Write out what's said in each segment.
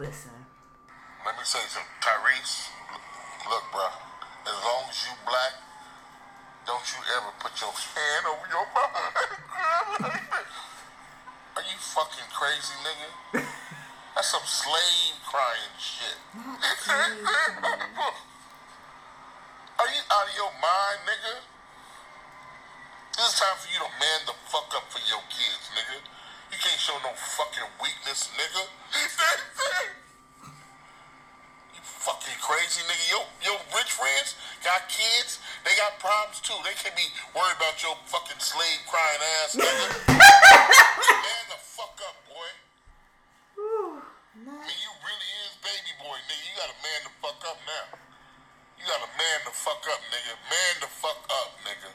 Listen. Let me say something. Tyrese, look, bro. As long as you black, don't you ever put your hand over your mouth. Are you fucking crazy, nigga? That's some slave crying shit. Are you out of your mind, nigga? It's time for you to man the fuck up for your kids, nigga. You can't show no fucking weakness, nigga. you fucking crazy, nigga. Your, your rich friends got kids. They got problems too. They can't be worried about your fucking slave crying ass, nigga. man the fuck up, boy. I mean, you really is baby boy, nigga. You gotta man the fuck up now. You gotta man the fuck up, nigga. Man the fuck up, nigga.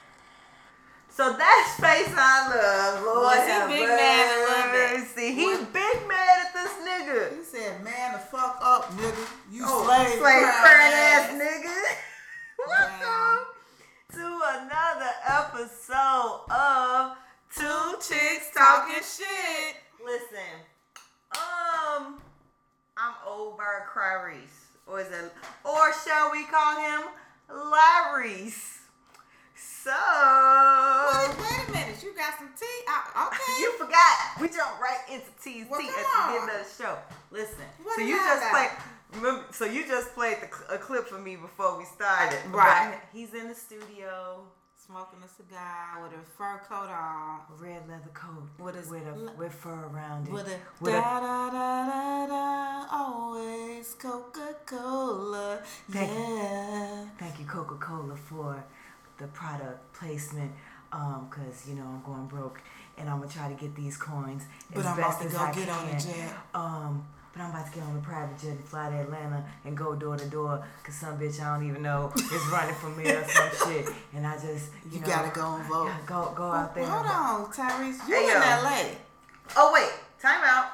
So that's face I love. Lord Was he big mad a little bit? mercy. He big mad at this nigga. He said, man, the fuck up, nigga. You Oh, slave, slave ass. nigga. Welcome to another episode of Two Chicks Talking Shit. Listen, um, I'm over Clarice, or is it, or shall we call him Larry's? So Wait, wait a minute. You got some tea? Uh, okay. you forgot. We jumped right into T's Well, T at the beginning of the show. Listen. What so you just played. Remember, so you just played the, a clip for me before we started. Right. He's in the studio, Smoking a cigar with a fur coat on. red leather coat, With a, with a with fur around it, With a with da a da da da da, always Coca Cola. Thank you. Yeah. thank you Coca Cola for the product placement. Um, cause you know I'm going broke, and I'm gonna try to get these coins But as I'm best about to as go I get on the can. jet. Um, but I'm about to get on a private jet and fly to Atlanta and go door to door because some bitch I don't even know is running for me or some shit. And I just, you, You know, gotta go and vote. go, go out there. Hold on, Tyrese. You Hey, in yo. LA. Oh, wait. Time out.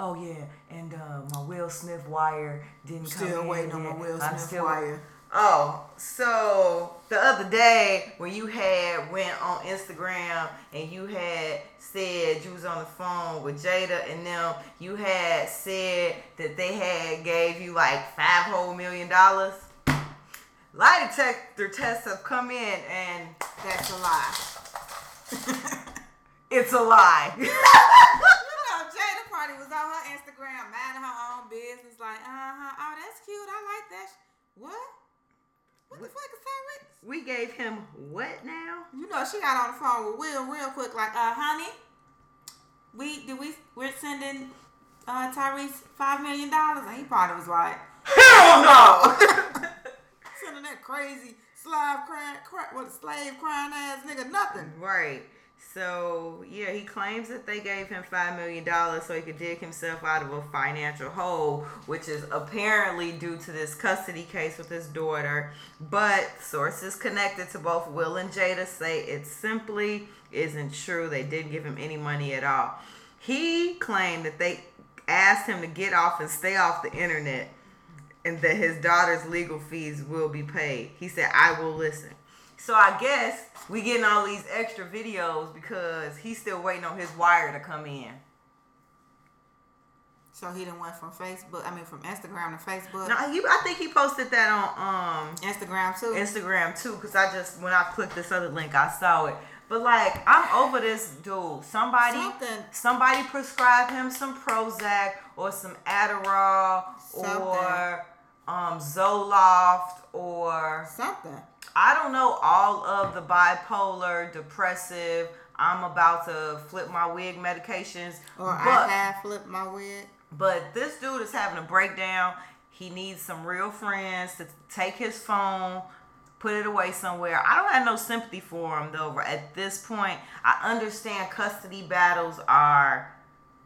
Oh, yeah. And uh, my Will Smith wire didn't come Still in waiting on my yet. Will I'm Smith still- wire. Oh, so the other day when you had went on Instagram and you had said you was on the phone with Jada and them, you had said that they had gave you like five whole million dollars. Lie detector tests have come in and That's a lie. it's a lie. Jada Party was on her Instagram, minding her own business, like, uh huh, oh, that's cute. I like that. sh- What? What the fuck is Tyrese? we gave him what now? You know, she got on the phone with Will real quick, like, uh, honey, we do we we're sending uh Tyrese five million dollars, and he probably was like, Hell no! sending that crazy slave crying, cry, what slave crying ass nigga, nothing. Right. So yeah, he claims that they gave him five million dollars so he could dig himself out of a financial hole, which is apparently due to this custody case with his daughter. But sources connected to both Will and Jada say it simply isn't true. They didn't give him any money at all. He claimed that they asked him to get off and stay off the internet and that his daughter's legal fees will be paid. He said, I will listen. So I guess we getting all these extra videos because he's still waiting on his wire to come in. So he done went from Facebook, I mean from Instagram to Facebook, No, he, I think he posted that on um Instagram too. Instagram too, cause I just when I clicked this other link, I saw it. But like, I'm over this dude. Somebody, Something. somebody prescribe him some Prozac or some Adderall Something. or um Zoloft or Something. I don't know all of the bipolar, depressive. I'm about to flip my wig medications, Or I but have flipped my wig. but this dude is having a breakdown. He needs some real friends to take his phone, put it away somewhere. I don't have no sympathy for him though. At this point, I understand custody battles are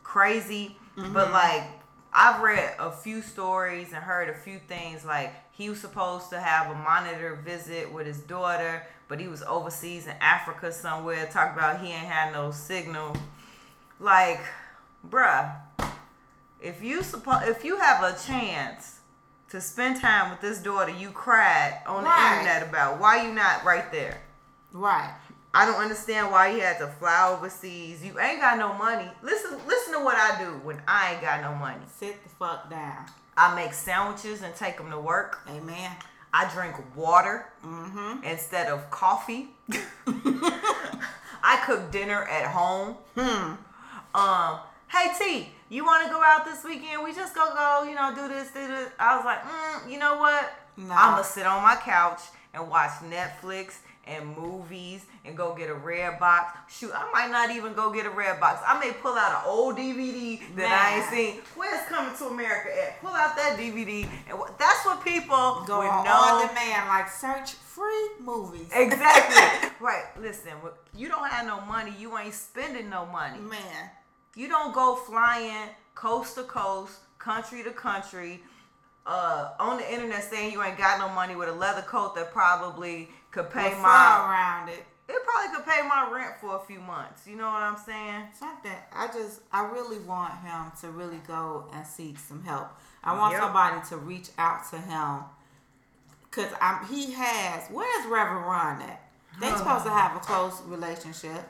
crazy, but mm-hmm. like I've read a few stories and heard a few things like he was supposed to have a monitor visit with his daughter, but he was overseas in Africa somewhere. Talk about he ain't had no signal. Like, bruh, if you suppo- if you have a chance to spend time with this daughter you cried on Right. the internet about, why you not right there? Right. I don't understand why you had to fly overseas. You ain't got no money. Listen, listen to what I do when I ain't got no money. Sit the fuck down. I make sandwiches and take them to work. Amen. I drink water Mm-hmm. instead of coffee. I cook dinner at home. Hmm. Um, hey T, you want to go out this weekend? We just go go, you know, do this, do this. I was like, mm, you know what? Nah. I'm gonna sit on my couch and watch Netflix and movies and go get a red box. Shoot, I might not even go get a red box. I may pull out an old DVD that I ain't seen. Where's Coming to America at? Pull out that DVD and that's what people Go with on, no on demand, like search free movies. Exactly. right. Listen, you don't have no money. You ain't spending no money. Man, You don't go flying coast to coast, country to country, uh, on the internet saying you ain't got no money with a leather coat that probably could pay my. around it. It probably could pay my rent for a few months. You know what I'm saying? Something. I just, I really want him to really go and seek some help. I want Yep. somebody to reach out to him. Cause I'm, he has. Where's Reverend Run at? They supposed to have a close relationship.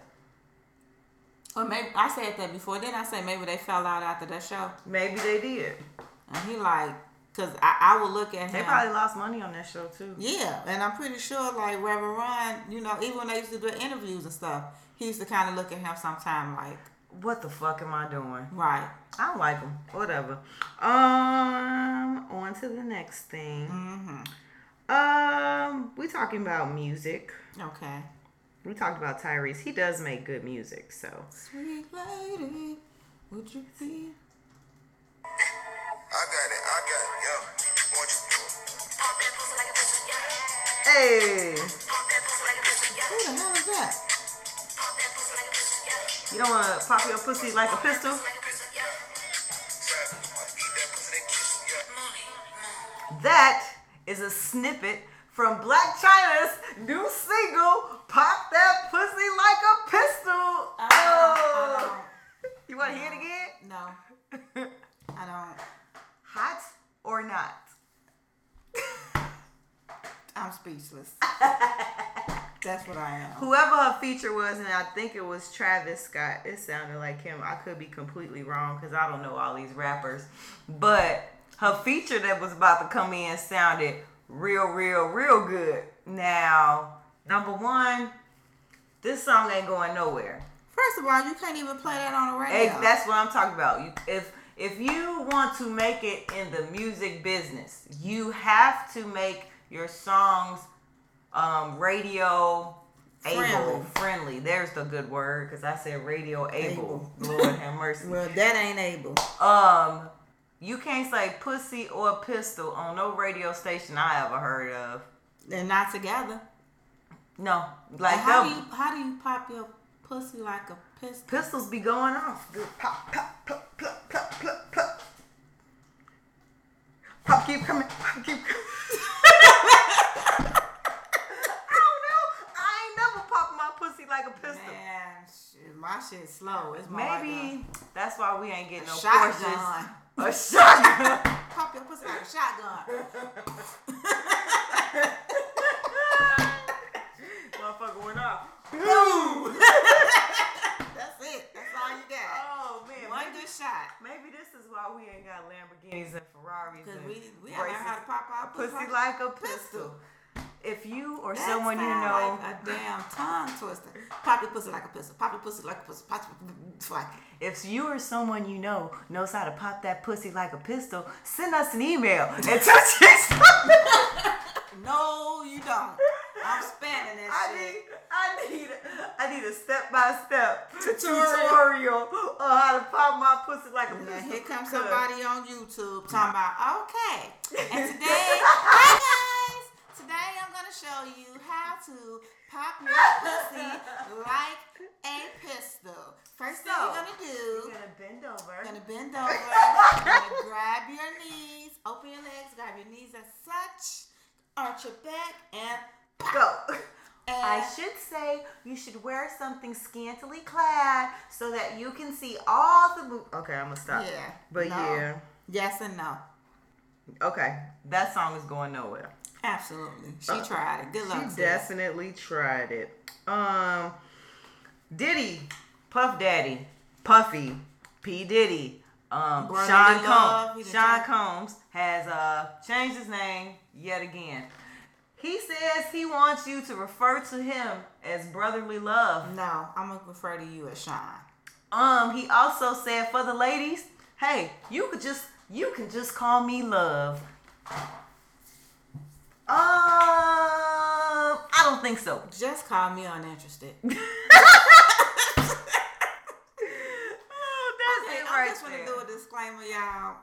Or maybe I said that before. Then I said maybe they fell out after that show. Maybe they did. And he like, cause I, I would look at They him. They probably lost money on that show too. Yeah, and I'm pretty sure like Reverend Run, you know, even when they used to do interviews and stuff, he used to kind of look at him sometime like, What the fuck am I doing? right, I don't like them. Whatever. Um, on to the next thing. mm-hmm, Um, we talking about music. okay. We talked about Tyrese. He does make good music, so Sweet lady, would you be? I got it. I got it. Hey, Who the hell is that? you don't want to pop your pussy like a pistol? That is a snippet from Blac Chyna's new single, "Pop That Pussy Like a Pistol." Uh, Oh, you want to hear it again? No, I don't. Hot or not? I'm speechless. That's what I am. Whoever her feature was, and I think it was Travis Scott. It sounded like him. I could be completely wrong because I don't know all these rappers. But her feature that was about to come in sounded real, real, real good. Now, number one, this song ain't going nowhere. First of all, you can't even play that on the Hey, radio. that's what I'm talking about. You, if if you want to make it in the music business, you have to make your songs um, radio able Friendly. friendly. There's the good word because I said radio able. Able. Lord have mercy. well, that ain't able. Um, you can't say pussy or pistol on no radio station I ever heard of. They're not together. No, like Like how do you how do you pop your pussy like a pistol? pistols be going off. Pop, pop, pop, pop, pop, pop, pop. Pop keep coming. Pop keep coming. I don't know. I ain't never popped my pussy like a pistol. Man, shit, my shit slow. It's Maybe that's why we ain't getting no shotgun. Porsches. A shotgun. pop your pussy like a shotgun. Motherfucker went off. Boom. That's it. That's all you got. Oh man. One maybe, maybe this is why we ain't got Lamborghinis and Ferraris Cause we we haven't learned how to pop our pussy like a pistol. If you or someone you know, like a damn tongue twister. Pop your pussy like a pistol. Pop your pussy like a pistol. Pop your like if you or someone you know knows how to pop that pussy like a pistol, send us an email and touch it. No, you don't. I'm spamming that I shit. need, I need, I need a step by step Tutorial. on how to pop my pussy like a Now pistol. here comes somebody on YouTube talking about okay. And today, hi guys. Today I'm gonna show you how to pop your pussy like a pistol. First thing you're gonna do, You're gonna bend over. you're gonna bend over, gonna grab your knees, open your legs, grab your knees as such, arch your back, and Go. and I should say you should wear something scantily clad so that you can see all the. Bo- okay, I'm gonna stop. yeah. But no. yeah. Yes and no. Okay, that song is going nowhere. Absolutely. She tried it. Good luck. She definitely tried it. Um, Diddy, Puff Daddy, Puffy, P Diddy, um, Sean Combs. Sean Combs has uh changed his name yet again. He says he wants you to refer to him as brotherly love. No, I'm gonna refer to you as Sean. Um, he also said for the ladies, hey, you could just you can just call me love. Um, I don't think so. Just call me uninterested. Oh, that's Hey, it I just want to do a disclaimer, y'all.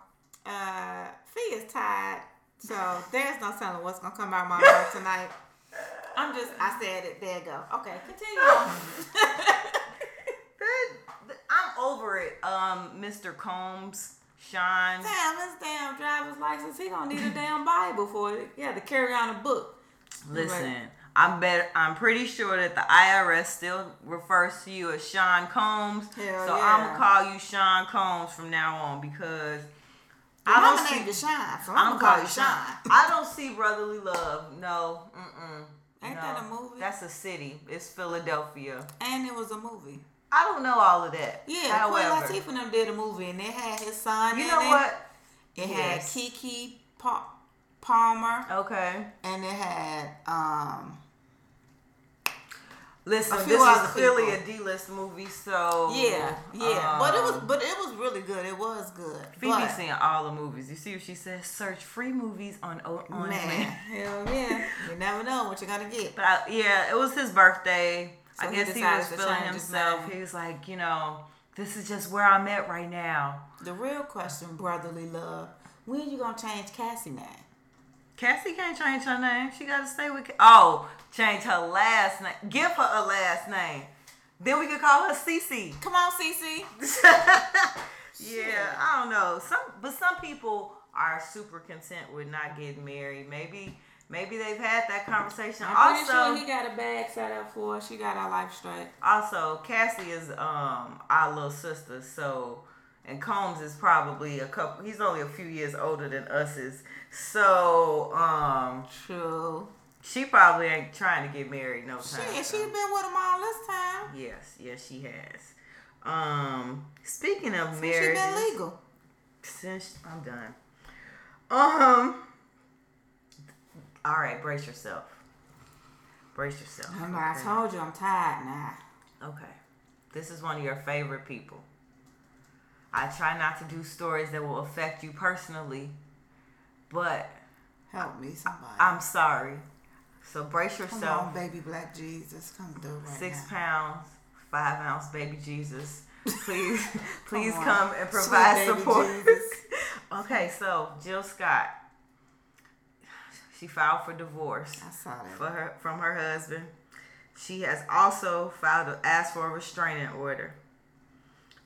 Uh, Fee is tired, so there's no telling what's gonna come out my mouth tonight. I'm just, I said it. There you go. Okay, continue. on. That- that- I'm over it. Um, Mr. Combs, Sean. damn, his damn driver's license. He gonna need a damn Bible for it. Yeah, to carry on a book. Listen, I'm bet I'm pretty sure that the IRS still refers to you as Sean Combs. Hell so yeah. I'm gonna call you Sean Combs from now on because I I don't don't see. name you Shine, so I'm, I'm gonna call you Sean. Shine. I don't see brotherly love. No, mm-mm. Ain't no. that a movie? That's a city. It's Philadelphia. And it was a movie. I don't know all of that. Yeah, Queen However, Latifah and them did a movie, and it had his son. you in know it. what? It Yes. had Keke pa- Palmer, Okay. and it had um. Listen, this other clearly a. D-list movie, so Yeah, yeah, but it was, um, but it was really good. It was good. Phoebe but, seeing all the movies. You see what she says? Search free movies on O- on man, hell yeah, you never know what you're gonna get. But I, yeah, it was his birthday. So I he guess he, decided was feeling himself. He was like, you know, this is just where I'm at right now. The real question, brotherly love, when you gonna change Cassie name? Cassie can't change her name. She got to stay with. Oh, change her last name. Give her a last name. Then we could call her Cece. Come on, Cece. yeah, I don't know. Some, but some people are super content with not getting married. Maybe, maybe they've had that conversation. I'm pretty also, sure he got a bag set up for her. She got her life straight. also Cassie is um our little sister. So, and Combs is probably a couple. He's only a few years older than us is. So, um, True. She probably ain't trying to get married no time. She soon. been with him all this time. Yes, yes, she has. Um, speaking of She marriage, been legal. since I'm done. Um. All right, brace yourself. Brace yourself. Remember, I told you I'm tired now. Okay. This is one of your favorite people. I try not to do stories that will affect you personally, but Help me, somebody. I'm sorry. So brace Come yourself. on, baby black Jesus. Come through right Six now. pounds, five ounce baby Jesus. Please, please on. come and provide support. Okay, so Jill Scott, she filed for divorce I saw that. for her from her husband. She has also filed to ask for a restraining order.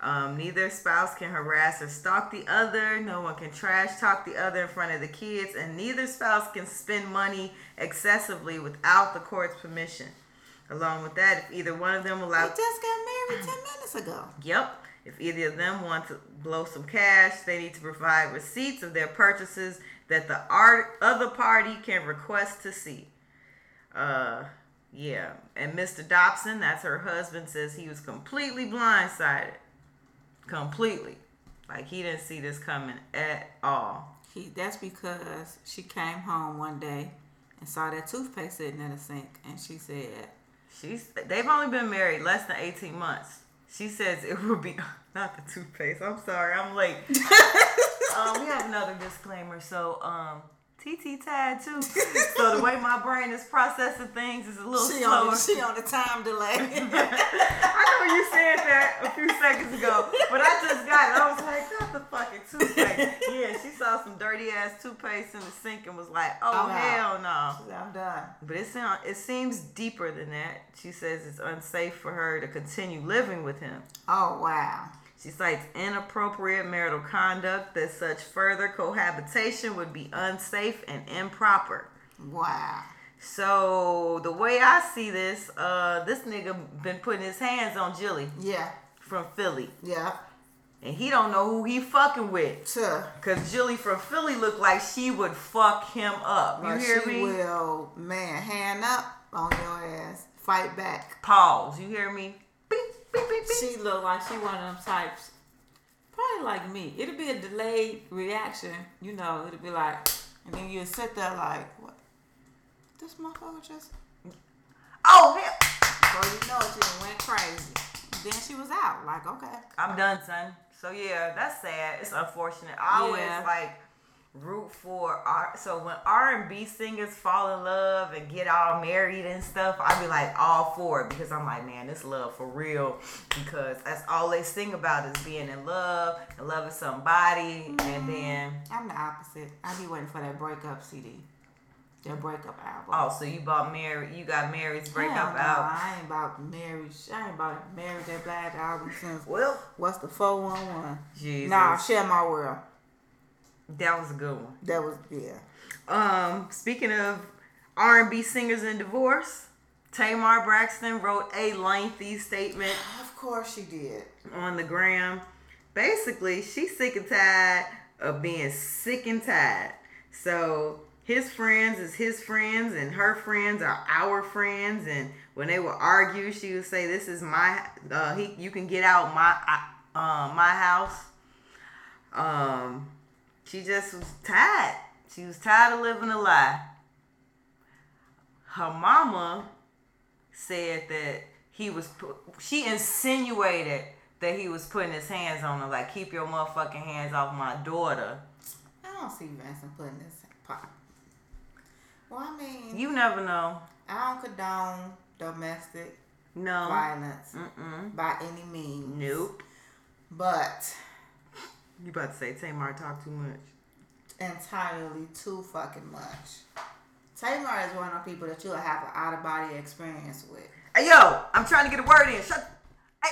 Um, neither spouse can harass or stalk the other. No one can trash talk the other in front of the kids, and neither spouse can spend money excessively without the court's permission. Along with that, if either one of them They allow, just got married 10 minutes ago. yep, if either of them want to blow some cash, they need to provide receipts of their purchases that the art other party can request to see. Uh, yeah, and Mr. Dobson, that's her husband, says he was completely blindsided, completely, like he didn't see this coming at all. He, that's because she came home one day and saw that toothpaste sitting in the sink, and she said, She's they've only been married less than eighteen months. She says it would be not the toothpaste. I'm sorry, I'm late. um, we have another disclaimer. So um, TT tied too. so the way my brain is processing things is a little she slower. on, the, she on the time delay. I know you said that a few seconds ago, but I just got it. I was like, not the fucking toothpaste. Yeah, she saw some dirty ass toothpaste in the sink and was like, oh I'm hell no. I'm done. But it sound, it seems deeper than that. She says it's unsafe for her to continue living with him. Oh, wow. She cites inappropriate marital conduct that such further cohabitation would be unsafe and improper. Wow. So the way I see this, uh, this nigga been putting his hands on Jilly Yeah. from Philly. Yeah. and he don't know who he fucking with. Tuh. Cause Jilly from Philly looked like she would fuck him up. You But hear she me? will, man, hand up on your ass. Fight back. Pause. You hear me? Beep, beep, beep, beep. She look like she one of them types. Probably like me. It'll be a delayed reaction. You know, it'll be like, and then you'll sit there like, what? This motherfucker just. oh hell. Before you know she went crazy. Then she was out. Like, okay. I'm done, son. So yeah, that's sad. It's unfortunate. I always Yeah. like root for R. So when R and B singers fall in love and get all married and stuff, I be like all for it because I'm like, man, this love for real. Because that's all they sing about is being in love and loving somebody, and mm-hmm. then I'm the opposite. I be waiting for that breakup CD. Their breakup album. oh, so you bought Mary, you got Mary's breakup Hell no, out. I ain't about marriage. I ain't about marriage that black album since Well, what's the 411? Jesus, Nah, share my world. That was a good one. That was yeah. Um, speaking of R and B singers and divorce, Tamar Braxton wrote a lengthy statement Of course she did. on the gram. Basically, she's sick and tired of being sick and tired. So his friends is his friends, and her friends are our friends. And when they would argue, she would say, "This is my. Uh, he, you can get out my, uh, my house." Um, she just was tired. She was tired of living a lie. Her mama said that he was. She insinuated that he was putting his hands on her, like keep your motherfucking hands off my daughter. I don't see Vincent putting this pot. Well, I mean, You never know. I don't condone domestic No. violence Mm-mm. by any means. Nope. But You about to say Tamar talk too much? entirely too fucking much. Tamar is one of the people that you'll have an out of body experience with. Hey yo, I'm trying to get a word in. Shut. Hey,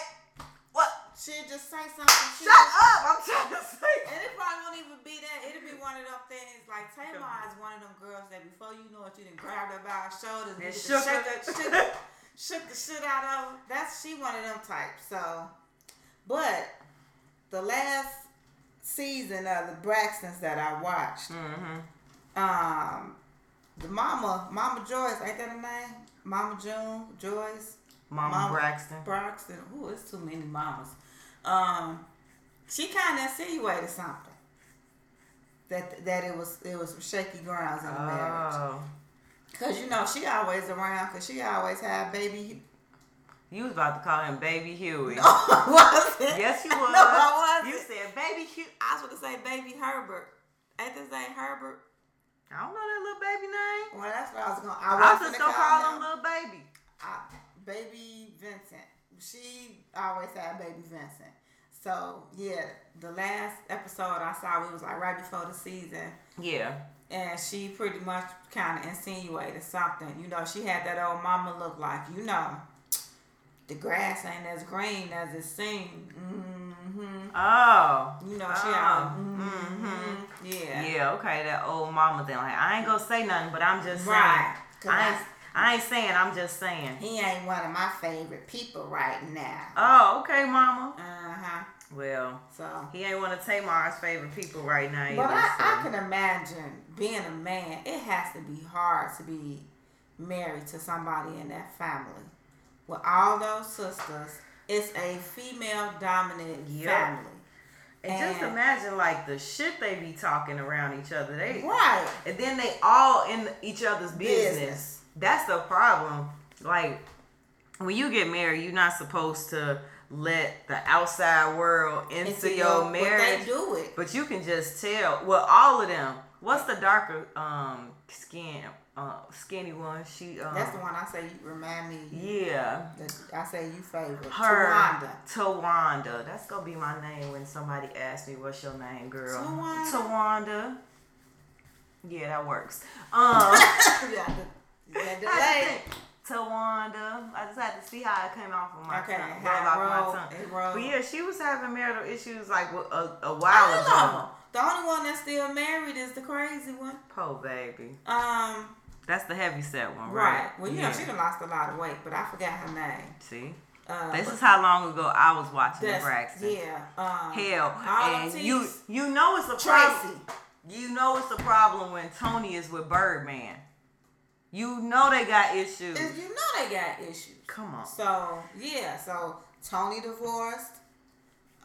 what? She'll just say something. She Shut up! I'm trying to say. And it probably won't even be that. It'll be one of them things like Tamar is one of them girls that before you know it, you done grabbed her by her shoulders and shook shook, shook, shook the shit out of her. That's she one of them types. So, but the last season of the Braxtons that I watched, Mm-hmm. um, the mama, Mama Joyce, ain't that her name? Mama June Joyce. Mama, Mama Braxton. Braxton. Ooh, it's too many mamas. Um, she kind of insinuated something that that it was it was shaky grounds in the marriage. Oh. Cause you know she always around. Cause she always had baby. You was about to call him Baby Huey. No, I was it? Yes, you was. No, I wasn't. You said Baby Huey. I was gonna say baby Herbert. Ain't this ain't Herbert? I don't know that little baby name. Well, that's what I was gonna. I I was just gonna call call him little baby. uh, baby Vincent. She always had baby Vincent. So yeah, the last episode I saw, it was like right before the season, Yeah. and she pretty much kind of insinuated something. You know, she had that old mama look like, you know, the grass ain't as green as it seemed. Mm-hmm. Oh. You know, she Oh. out. Mhm. Mm-hmm. Yeah. Yeah, okay, that old mama thing. Like, I ain't gonna say nothing, but I'm just saying. I ain't, I- I ain't saying, I'm just saying. He ain't one of my favorite people right now. Oh, okay, mama. Uh huh. Well, So. he ain't one of Tamar's favorite people right now either. But I, I can imagine being a man, it has to be hard to be married to somebody in that family. With all those sisters, it's a female dominant Yep. family. And just imagine like the shit they be talking around each other. They Right. and then they all in each other's business. Business. That's the problem. Like when you get married, you're not supposed to let the outside world into, Into your, your- but marriage. they do it. But you can just tell. Well, all of them. What's the darker um skin uh skinny one? She um That's the one I say you remind me. yeah. I say you favorite. Her Towanda. Towanda. That's gonna be my name when somebody asks me what's your name, girl. Towanda? Towanda. Yeah, that works. Um yeah, the, the to delay. Towanda. I just had to see how it came off of my Okay, tongue. how off my tongue. But yeah, she was having marital issues like a, a while ago. The only one that's still married is the crazy one. Poor baby. Um, That's the heavy set one, right. right? Well, you know, she done lost a lot of weight, but I forgot her name. See? Uh, This is how long ago I was watching the Braxton. Yeah. Um, Hell, and you you know it's a Traci. problem. You know it's a problem when Toni is with Birdman. You know they got issues. You know they got issues. Come on. So yeah, so Toni divorced,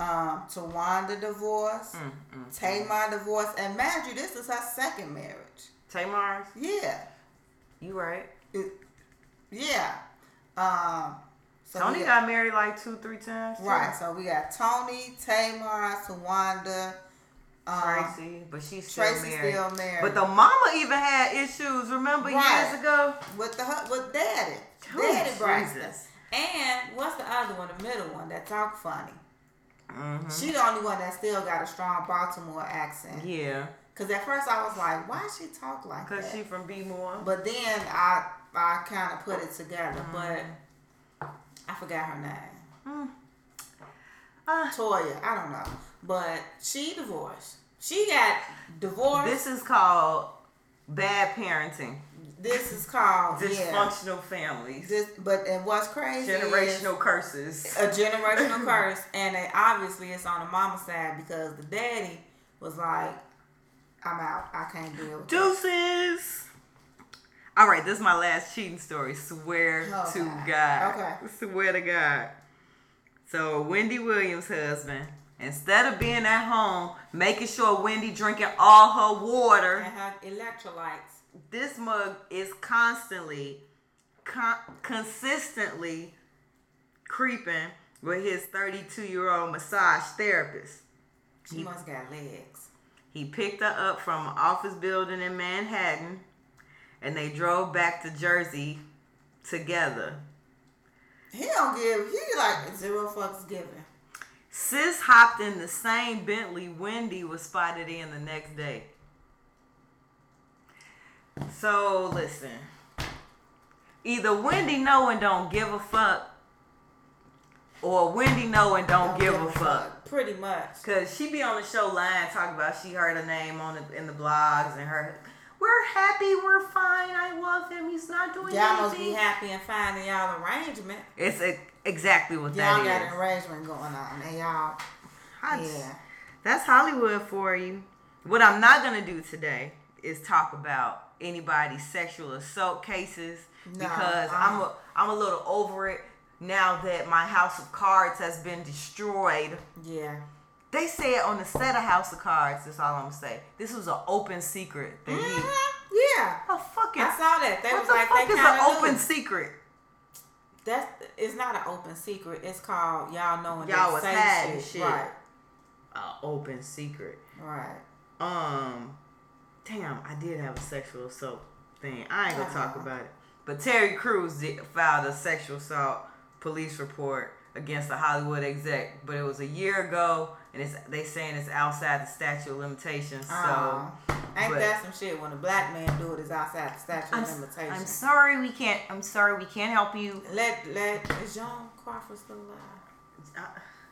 um, Towanda divorced, Mm, mm. Tamar divorced, and mind you, this is her second marriage. Tamar's, Yeah, you right. It- yeah. Um, so Toni we got married like two, three times. too. right. So we got Toni, Tamar, Towanda, um, Traci, but she's still Traci married. still married. But the mama even had issues. Remember Right. years ago? with the with Daddy, Oh, Daddy. Jesus. And what's the other one, the middle one that talk funny? hmm She the only one that still got a strong Baltimore accent. Yeah, Cause at first I was like, why she talk like that? cause that? she from B More. but then I I kind of put it together, Mm-hmm. but I forgot her name. Mm. Uh, Toya, I don't know, but she divorced. She got divorced. this is called bad parenting. This is called yeah. Dysfunctional families. This, but and what's crazy is Generational curses. a generational curse, and it, obviously it's on the mama side because the daddy was like, "I'm out. I can't deal with it." Deuces. All right, this is my last cheating story. Swear Oh, to God. God. Okay. Swear to God. So Wendy Williams' husband, instead of being at home, making sure Wendy drinking all her water, And her electrolytes. this mug is constantly, con- consistently creeping with his 32 year old massage therapist. She must got legs. He picked her up from an office building in Manhattan and they drove back to Jersey together. He don't give. He like zero fucks given. Sis hopped in the same Bentley Wendy was spotted in the next day. So listen. Either Wendy know and don't give a fuck, or Wendy know and don't, give, a fuck. Pretty much. Cause she be on the show lying, talking about she heard her name on the, in the blogs and her. We're happy, we're fine. I love him. He's not doing Y'all must be happy and finding y'all arrangement. It's a, exactly what Y'all that got is. an arrangement going on, and y'all. I- Yeah. That's Hollywood for you. What I'm not gonna do today is talk about anybody's sexual assault cases No, because. I'm a I'm a little over it now that my House of Cards has been destroyed. Yeah. They said on the set of House of Cards. That's all I'm gonna say. This was an open secret that he. Mhm. Yeah. A fucking. I saw that. They what was the like fuck they is an open knew. secret? That's it's not an open secret. It's called y'all knowing Y'all was hiding shit. shit. Right. An open secret. Right. Um, damn, I did have a sexual assault thing. I ain't gonna talk Uh-huh. about it. But Terry Crews did, filed a sexual assault police report against a Hollywood exec, but it was a year ago, and it's they saying it's outside the statute of limitations. So ain't but- that some shit when a black man do it is outside the statute I'm, of limitations. I'm sorry we can't. I'm sorry we can't help you. Let let is John Crawford still alive? Uh,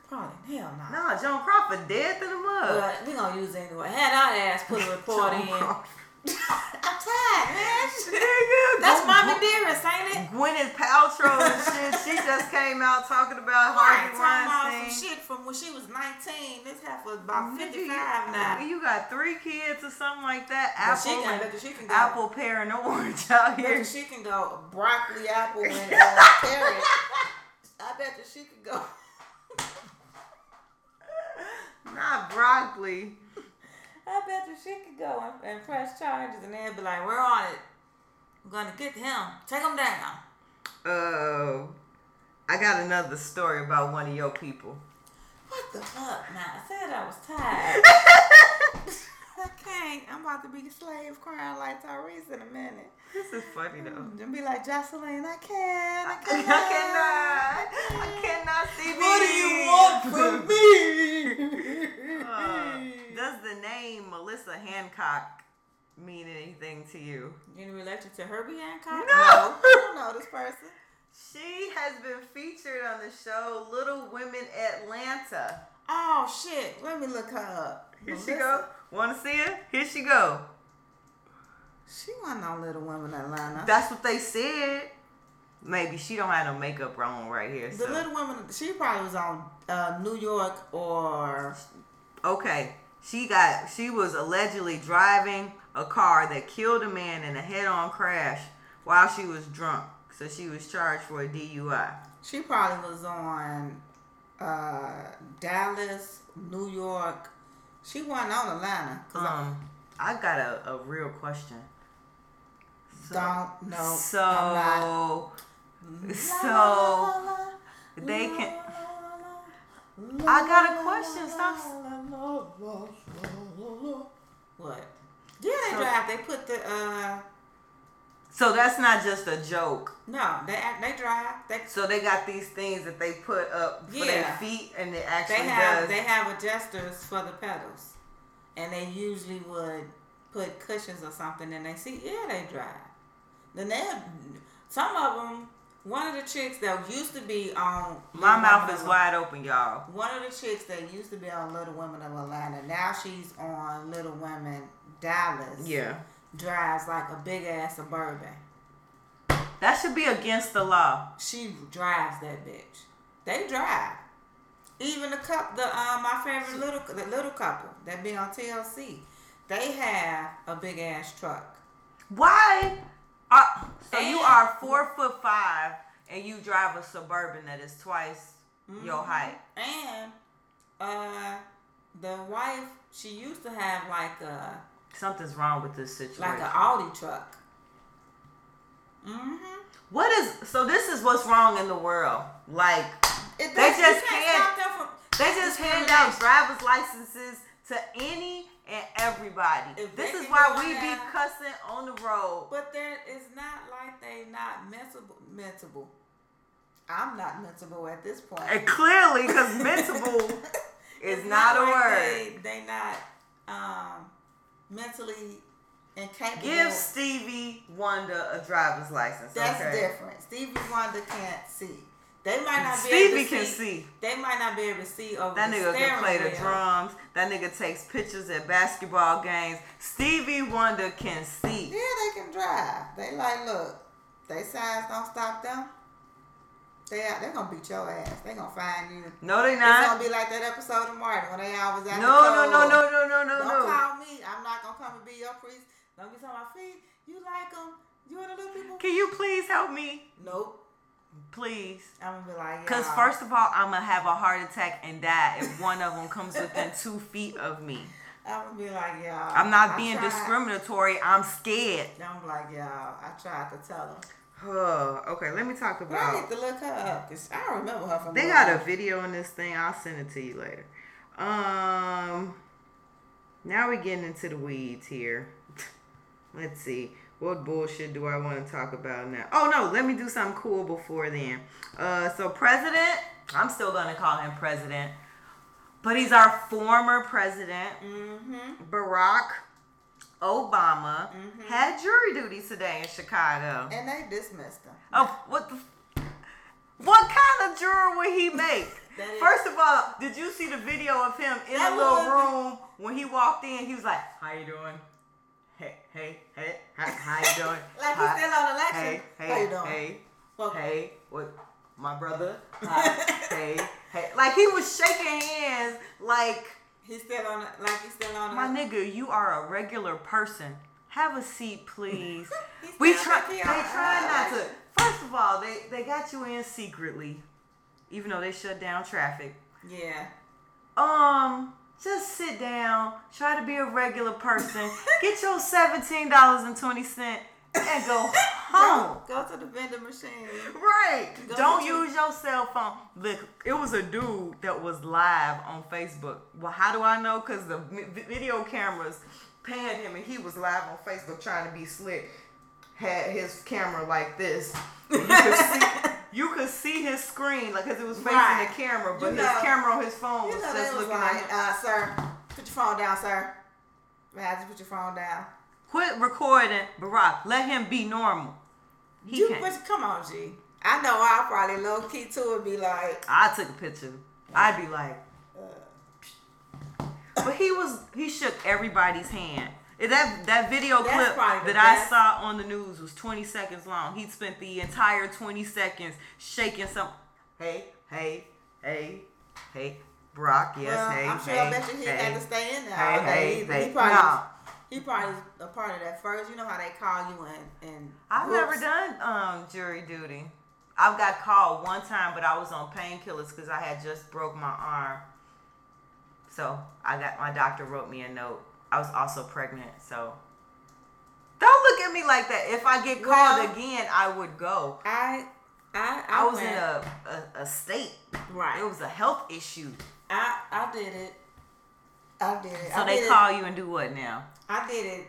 Probably hell no. nah, Joan Crawford dead in the mud. But we gonna use it anyway. Had our ass put a report in. Crawford. I'm tired, man. That's Gw- Mama Dearest, ain't it? Gwyneth Paltrow and shit. She just came out talking about Right, Harvey about Weinstein. some shit from when she was 19. This half was about 55 you- now. You got three kids or something like that. Apple, can, and- she can go. apple, pear, and orange out here. she can go broccoli, apple, and uh, carrot. I bet you she could go. Not broccoli. I bet you she could go and, and press charges, and they'd be like, "We're on it. We're gonna get him. Take him down." Uh, I got another story about one of your people. What the fuck? Now I said I was tired. I can't. I'm about to be a slave crying like Tyrese in a minute. This is funny though. And be like Jocelyn, I can't. I I can't. cannot. I cannot see me. What do you want from me? Uh, does the name Melissa Hancock mean anything to you? You're in relation to Herbie Hancock? No. I don't know this person. She has been featured on the show Little Women Atlanta. Oh shit! Let me look her up. Here she Melissa- go. Want to see her? Here she go. She wasn't on Little Women Atlanta. That's what they said. maybe she don't have no makeup on right here. The So. little woman, she probably was on uh, New York or Okay, she got she was allegedly driving a car that killed a man in a head-on crash while she was drunk. So she was charged for a DUI. she probably was on uh, Dallas, New York. She wasn't on Atlanta. 'cause I Um, I got a, a real question. So, don't know. so, so they can. I got a question. Stop. What? Yeah, they So- drive. They put the uh So that's not just a joke. no, they they drive. They So they got these things that they put up for their feet, and it they actually have does. they have adjusters for the pedals, and they usually would put cushions or something in their seat. Yeah, they drive. Then they some of them. One of the chicks that used to be on My mouth is wide open, y'all. One of the chicks that used to be on Little Women of Atlanta, now she's on Little Women Dallas. Yeah. Drives like a big ass suburban. That should be against the law. She drives that bitch. They drive. Even the cup, the um, my favorite little, the little couple that be on TLC, they have a big ass truck. Why? Are, so you are four foot five, and you drive a suburban that is twice your Mm-hmm. height. And uh, the wife, she used to have like a Something's wrong with this situation. like an Audi truck. Mm-hmm. what is? So this is what's wrong in the world. Like It, They just can't- them from. they just hand out driver's licenses to any and everybody. If this is why we be cussing on the road. But there, it's not like they not mentable. Mentable. I'm not mentable at this point. And clearly, because mentable is It's not, a like word. They, they not um, mentally incapable. Give Stevie Wonder a driver's license. That's okay? different. Stevie Wonder can't see. They might not be Stevie able to can see. see. They might not be able to see over That the nigga can play the drums. That nigga takes pictures at basketball games. Stevie Wonder can see. Yeah, they can drive. They like, look, they signs don't stop them. They out, they gonna beat your ass. They gonna find you. No, they not. It's gonna be like that episode of Martin when they always out No, no, no, no, no, no, no, Don't no. call me. I'm not gonna come and be your priest. Don't be talking about feet. You like them? You and the little people? Can you please help me? Nope. Please. I'm gonna be like, Because yeah. first of all, I'm to have a heart attack and die if one of them comes within two feet of me. I'm gonna be like, yeah. I'm not I being tried- discriminatory. I'm scared. I'm like, yeah. I tried to tell them. Oh, okay, let me talk But I need to look her up because I don't remember her from. They got a video on this thing. I'll send it to you later. Um, now we're getting into the weeds here. Let's see. What bullshit do I want to talk about now? Oh no, let me do something cool before then. Uh, so president, I'm still gonna call him president, but he's our former president, Mm-hmm. Barack Obama, mm-hmm. had jury duty today in Chicago. And they dismissed him. Oh, what the? What kind of juror would he make? First of all, did you see the video of him in That the little was- room when he walked in? He was like, "How you doing? Hey, hey, hey, how, how you doing? Like he's still on election. Hey, hey, How you doing? hey, Well- hey, what? My brother? Hi, hey, hey." Like he was shaking hands, like. He's still on. Like he's still on. My the- nigga, you are a regular person. Have a seat, please. We try. They try not to. First of all, they they got you in secretly, even though they shut down traffic. Yeah. Um, just sit down. Try to be a regular person. Get your seventeen dollars and twenty cent and go home. Go, go to the vending machine. Right. Go Don't use your cell phone. Look, it was a dude that was live on Facebook. Well, how do I know? Because the video cameras panned him and he was live on Facebook trying to be slick. Had his camera like this. You could see. You could see his screen, like, cause it was facing Right. the camera, but You his know- camera on his phone was just looking like, at him. uh, sir, put your phone down, sir. Man, just put your phone down. Quit recording, Barack. Let him be normal. He you, but come on, G. I know I'll probably low key too and be like, I took a picture. I'd be like, uh, but he was he shook everybody's hand. That that video clip that I saw on the news was 20 seconds long. He spent the entire 20 seconds shaking some. Hey, hey, hey, hey, Brock. Yes, well, hey, I'm sure hey, I bet you he hey. had to stay in there Hey, day. hey, he, hey. he probably, No. He probably was a part of that first. You know how they call you in and I've never done um, jury duty. I've got called one time, but I was on painkillers because I had just broke my arm. So I got my doctor wrote me a note. I was also pregnant, so don't look at me like that. If I get called Well- again, I would go. I I I, I, was went, in a, a, a state. right. It was a health issue. I I did it. I did it. So I they call you and do what now? It, I did it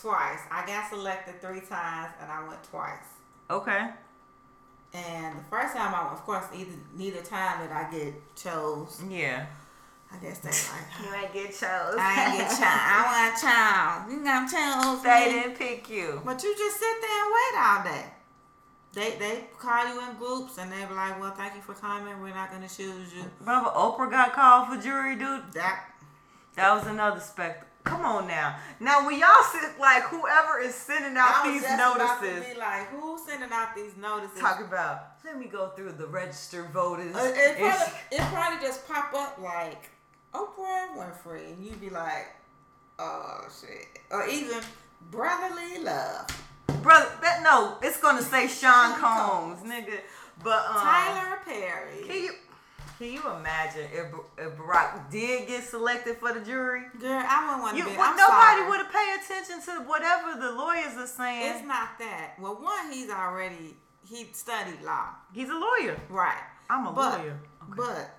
twice. I got selected three times, and I went twice. Okay. And the first time, I of course either neither time did I get chose. Yeah. I guess they like. You ain't get chose. I ain't get chose. I want chose. You got chose. They me. didn't pick you. But you just sit there and wait all day. They they call you in groups and they be like, "Well, thank you for coming. We're not gonna choose you." Remember Oprah got called for jury duty? That That was another spectacle. Come on now. Now when y'all sit like whoever is sending out these just about to notices, be like, "Who's sending out these notices?" talk about let me go through the registered voters. Uh, it, probably, it probably just pop up like Oprah Winfrey, and you'd be like, "Oh shit," or even brotherly love. brother, that no, it's gonna say Sean Sean Combs, nigga. But um, Tyler Perry. Can you imagine if, if Barack did get selected for the jury? Girl, I wouldn't want to be. well, nobody would have paid attention to whatever the lawyers are saying. It's not that. Well, one, he's already he studied law, He's a lawyer. right? I'm a But- lawyer. Okay. But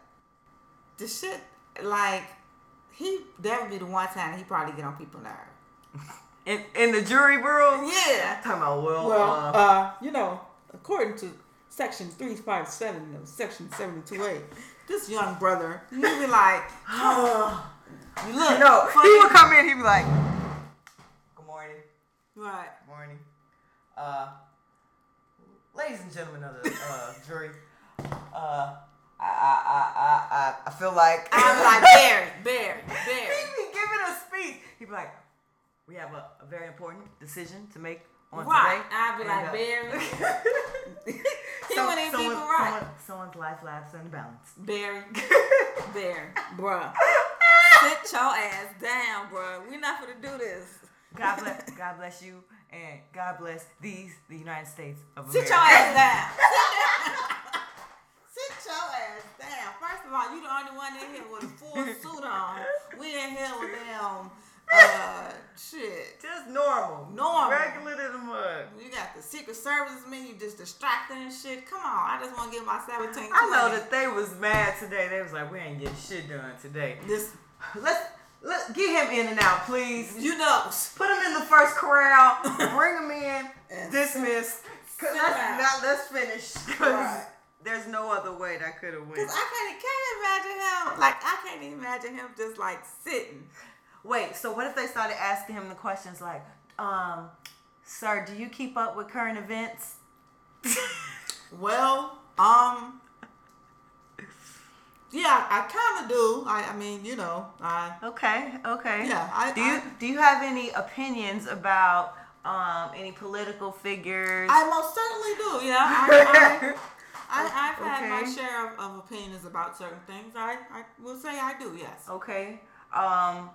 the shit, like, he that would be the one time he probably get on people's nerves. in, in the jury room? Yeah. talking about well, Well, uh, uh, you know, according to Section 357 of Section 72A, This young brother, you be like, you look, no, funny. he would come in. He'd be like, "Good morning, right? good morning, uh, ladies and gentlemen of the uh, jury. Uh, I, I, I, I, I, I feel like I'm like Barry, Barry, Barry. He'd be giving a speech. He'd be like, "We have a, a very important decision to make on Right. today." I'd be And, like, Barry. He wouldn't someone- right. someone- someone's life laughs in the balance. Barry, Barry, bruh. Sit your ass down, bruh. We're not gonna do this. God bless, God bless you, and God bless these, the United States of America. Sit your ass down. Sit your ass down. First of all, you the only one in here with a full suit on. We in here with them, uh, shit. Just normal, Normal. regular to the mud. You got the Secret Service man, you just distracting and shit. Come on, I just want to get my 17 I know that they was mad today. They was like, "We ain't getting shit done today." This, Let's let get him in and out, please. you know, Put him in the first corral. bring him in. And Dismiss. Cause let's, now let's finish. Cause Right. there's no other way that could have went. Cause I can't, can't imagine him. Like I can't imagine him just like sitting. Wait, so what if they started asking him the questions like, um, sir, do you keep up with current events? Well, um, yeah, I kind of do. I, I mean, you know, I Okay, okay. Yeah, I- do you I- do you have any opinions about um any political figures? I most certainly do. Yeah, I, I, I've had my share of, of opinions about certain things. I, I will say I do. Yes. okay. Um,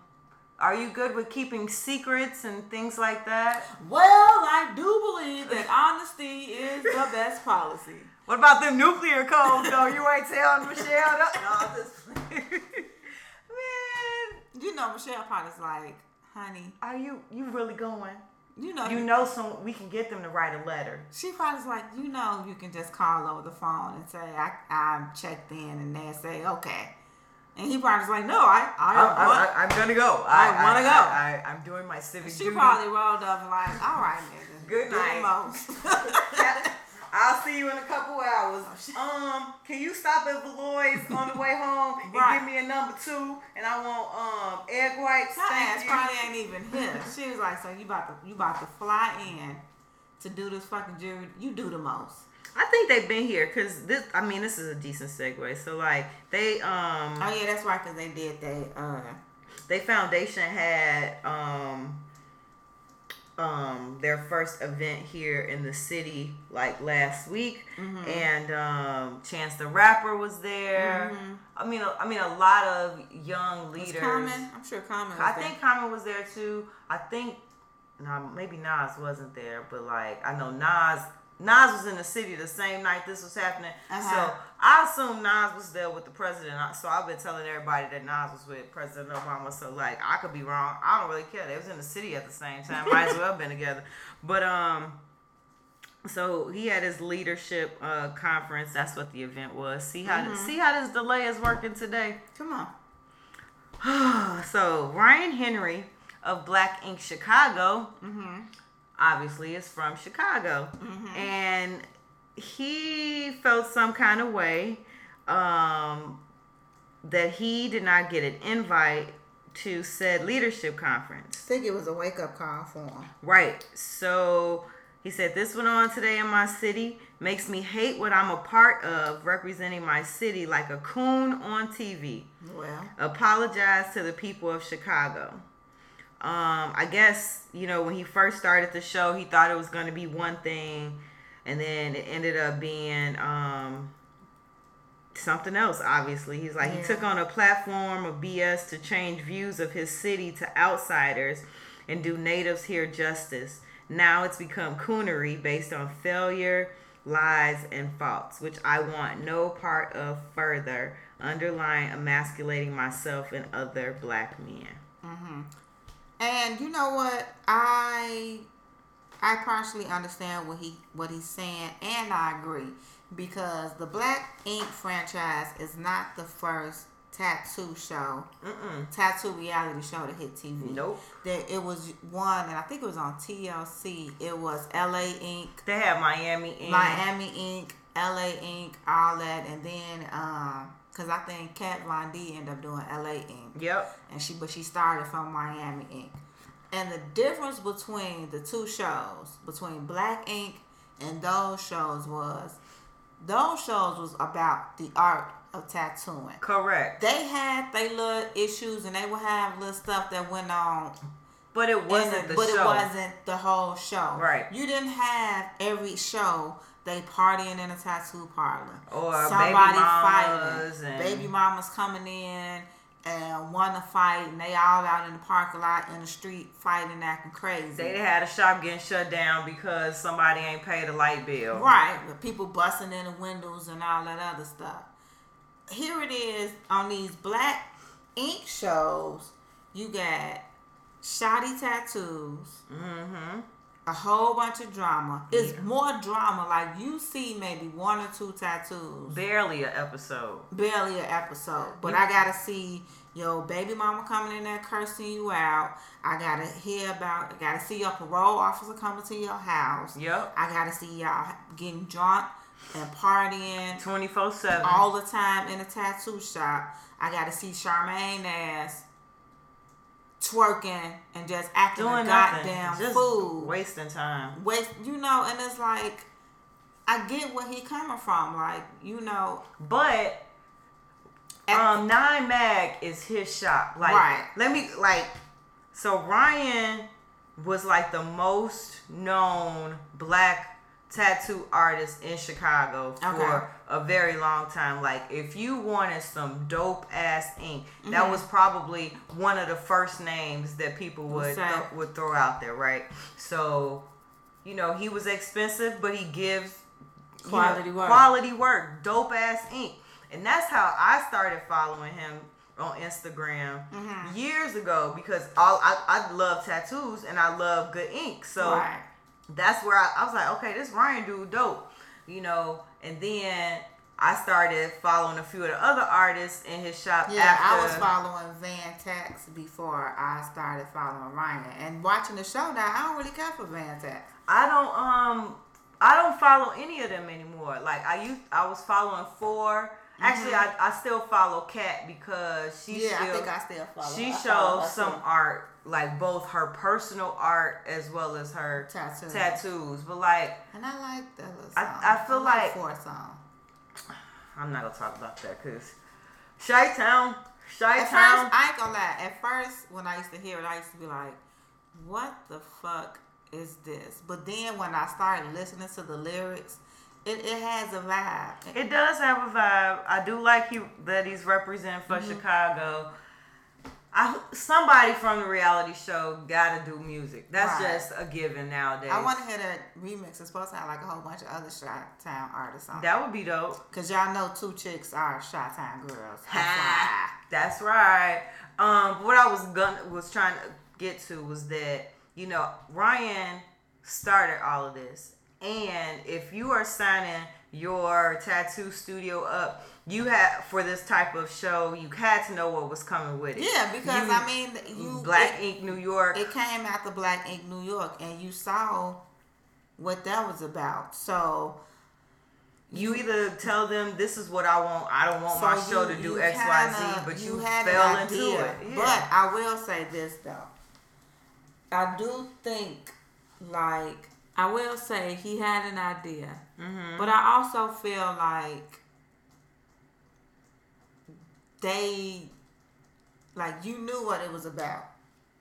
are you good with keeping secrets and things like that? Well, I do believe that honesty is the best policy. What about the nuclear codes though? You ain't telling Michelle that? No, just Man, You know, Michelle Potter's like, honey, are you you really going? you know, You know some we can get them to write a letter. She probably's like, you know, you can just call over the phone and say, I, I'm checked in, and they say, okay. And he probably's like, no, I, I, I, want. I, am gonna go. I wanna go. I, I, am doing my civic she duty. probably rolled up like, all right, nigga. Good night." most." I'll see you in a couple hours. Um, can you stop at Valois on the way home and Right. give me a number two? And I want um egg whites. Her ass you. probably ain't even here. She was like, so you about to, you about to fly in to do this fucking jury? You do the most. I think they've been here because this. I mean, this is a decent segue. So like they um Oh yeah, that's right, cause they did they uh they foundation had um Um, their first event here in the city like last week, Mm-hmm. and um, Chance the Rapper was there. I mean, I mean, a lot of young Was leaders. Common? I'm sure Common. Was I there. think Common was there too. I think, no, maybe Nas wasn't there, but like I know Nas. Nas was in the city the same night this was happening, Uh-huh. so I assume Nas was there with the president. So I've been telling everybody that Nas was with President Obama. So like I could be wrong. I don't really care. They was in the city at the same time. Might as well have been together. But um, so he had his leadership uh conference. That's what the event was. See how Mm-hmm. see how this delay is working today. Come on. so Ryan Henry of Black Ink Chicago, obviously is from Chicago, and he felt some kind of way um, that he did not get an invite to said leadership conference. I think it was a wake up call for him. Right. So he said, This went on today in my city. Makes me hate what I'm a part of, representing my city like a coon on TV. Well, Apologize to the people of Chicago. Um, I guess, you know, when he first started the show, he thought it was going to be one thing, and then it ended up being um, something else, obviously. He's like, he took on a platform of BS to change views of his city to outsiders and do natives here justice. Now it's become coonery based on failure, lies, and faults, which I want no part of further, underlying emasculating myself and other black men. And you know what? I I partially understand what he what he's saying, and I agree because the Black Ink franchise is not the first tattoo show, Mm-mm. tattoo reality show to hit TV. Nope. That it was one, and I think it was on TLC. It was L.A. Ink, They have Miami in. Miami Ink, L.A. Ink, all that, and then um, cause I think Kat Von D ended up doing L.A. Ink Yep. and she but she started from Miami Ink. And the difference between the two shows, between Black Ink and those shows was those shows was about the art of tattooing. Correct. They had they little issues and they would have little stuff that went on But it wasn't it, the but show. it wasn't the whole show. Right. You didn't have every show they partying in a tattoo parlor. Or baby mamas fighting. and- Baby mamas coming in and want to fight and they all out in the parking lot in the street fighting acting crazy. They had a shop getting shut down because somebody ain't paid a light bill. Right, with people busting in the windows and all that other stuff. Here it is on these black ink shows. You got shoddy tattoos, Mm-hmm. A whole bunch of drama. It's more drama. Like you see maybe one or two tattoos, Barely an episode. barely an episode. But I gotta see your baby mama coming in there cursing you out. I gotta hear about. I gotta see your parole officer coming to your house. Yep. I gotta see y'all getting drunk and partying 24 7. all the time in a tattoo shop. I gotta see Charmaine ass twerking and just acting Doing a nothing. goddamn Just fool. wasting time. Waste, you know, and it's like, I get where he coming from. Like, you know, But um Nine Mag is his shop. Like Right. let me like so Ryan was like the most known black tattoo artist in Chicago for Okay. A very long time. Like if you wanted some dope ass ink, Mm-hmm. that was probably one of the first names that people would th- would throw out there, right? So, you know, he was expensive, but he gives you know, Quality work. Quality work, dope ass ink. And that's how I started following him on Instagram Mm-hmm. years ago because all I, I love tattoos and I love good ink. So right. that's where I, I was like, okay, this Ryan dude dope, you know. And then I started following a few of the other artists in his shop. Yeah, after, I was following Van Tax before I started following Ryan and watching the show. Now I don't really care for Van Tax. I don't um I don't follow any of them anymore. Like I used I was following Phor Actually, I, I still follow Kat because she Mm-hmm. yeah, still I think I still follow. she I follow shows some too. art like both her personal art as well as her Tattoos. tattoos. But like and I like that little song. I- I feel like- Phor song. I'm not gonna talk about that because Chi Town, At Town. I ain't gonna lie. At first, when I used to hear it, I used to be like, "What the fuck is this. But then when I started listening to the lyrics, it, it has a vibe. It does have a vibe. I do like he that he's representing for Mm-hmm. Chicago. I somebody from the reality show gotta do music. That's Right. just a given nowadays. I want to hear that remix. It's supposed to have like a whole bunch of other Shot Town artists on. that would be dope. Cause y'all know two chicks are Shot Town girls. Ha, That's right. Um, what I was gonna was trying to get to was that you know Ryan started all of this, and if you are signing your tattoo studio up, you had for this type of show, you had to know what was coming with it. Yeah, because You- I mean, you Black it, Ink New York. it came out the Black Ink New York, and you saw what that was about. So you either tell them this is what I want. I don't want my So show to do X, Y, Z, but you, had fell into it. Yeah. But I will say this though. I do think, like, I will say he had an idea, Mm-hmm. but I also feel like they, like, you knew what it was about.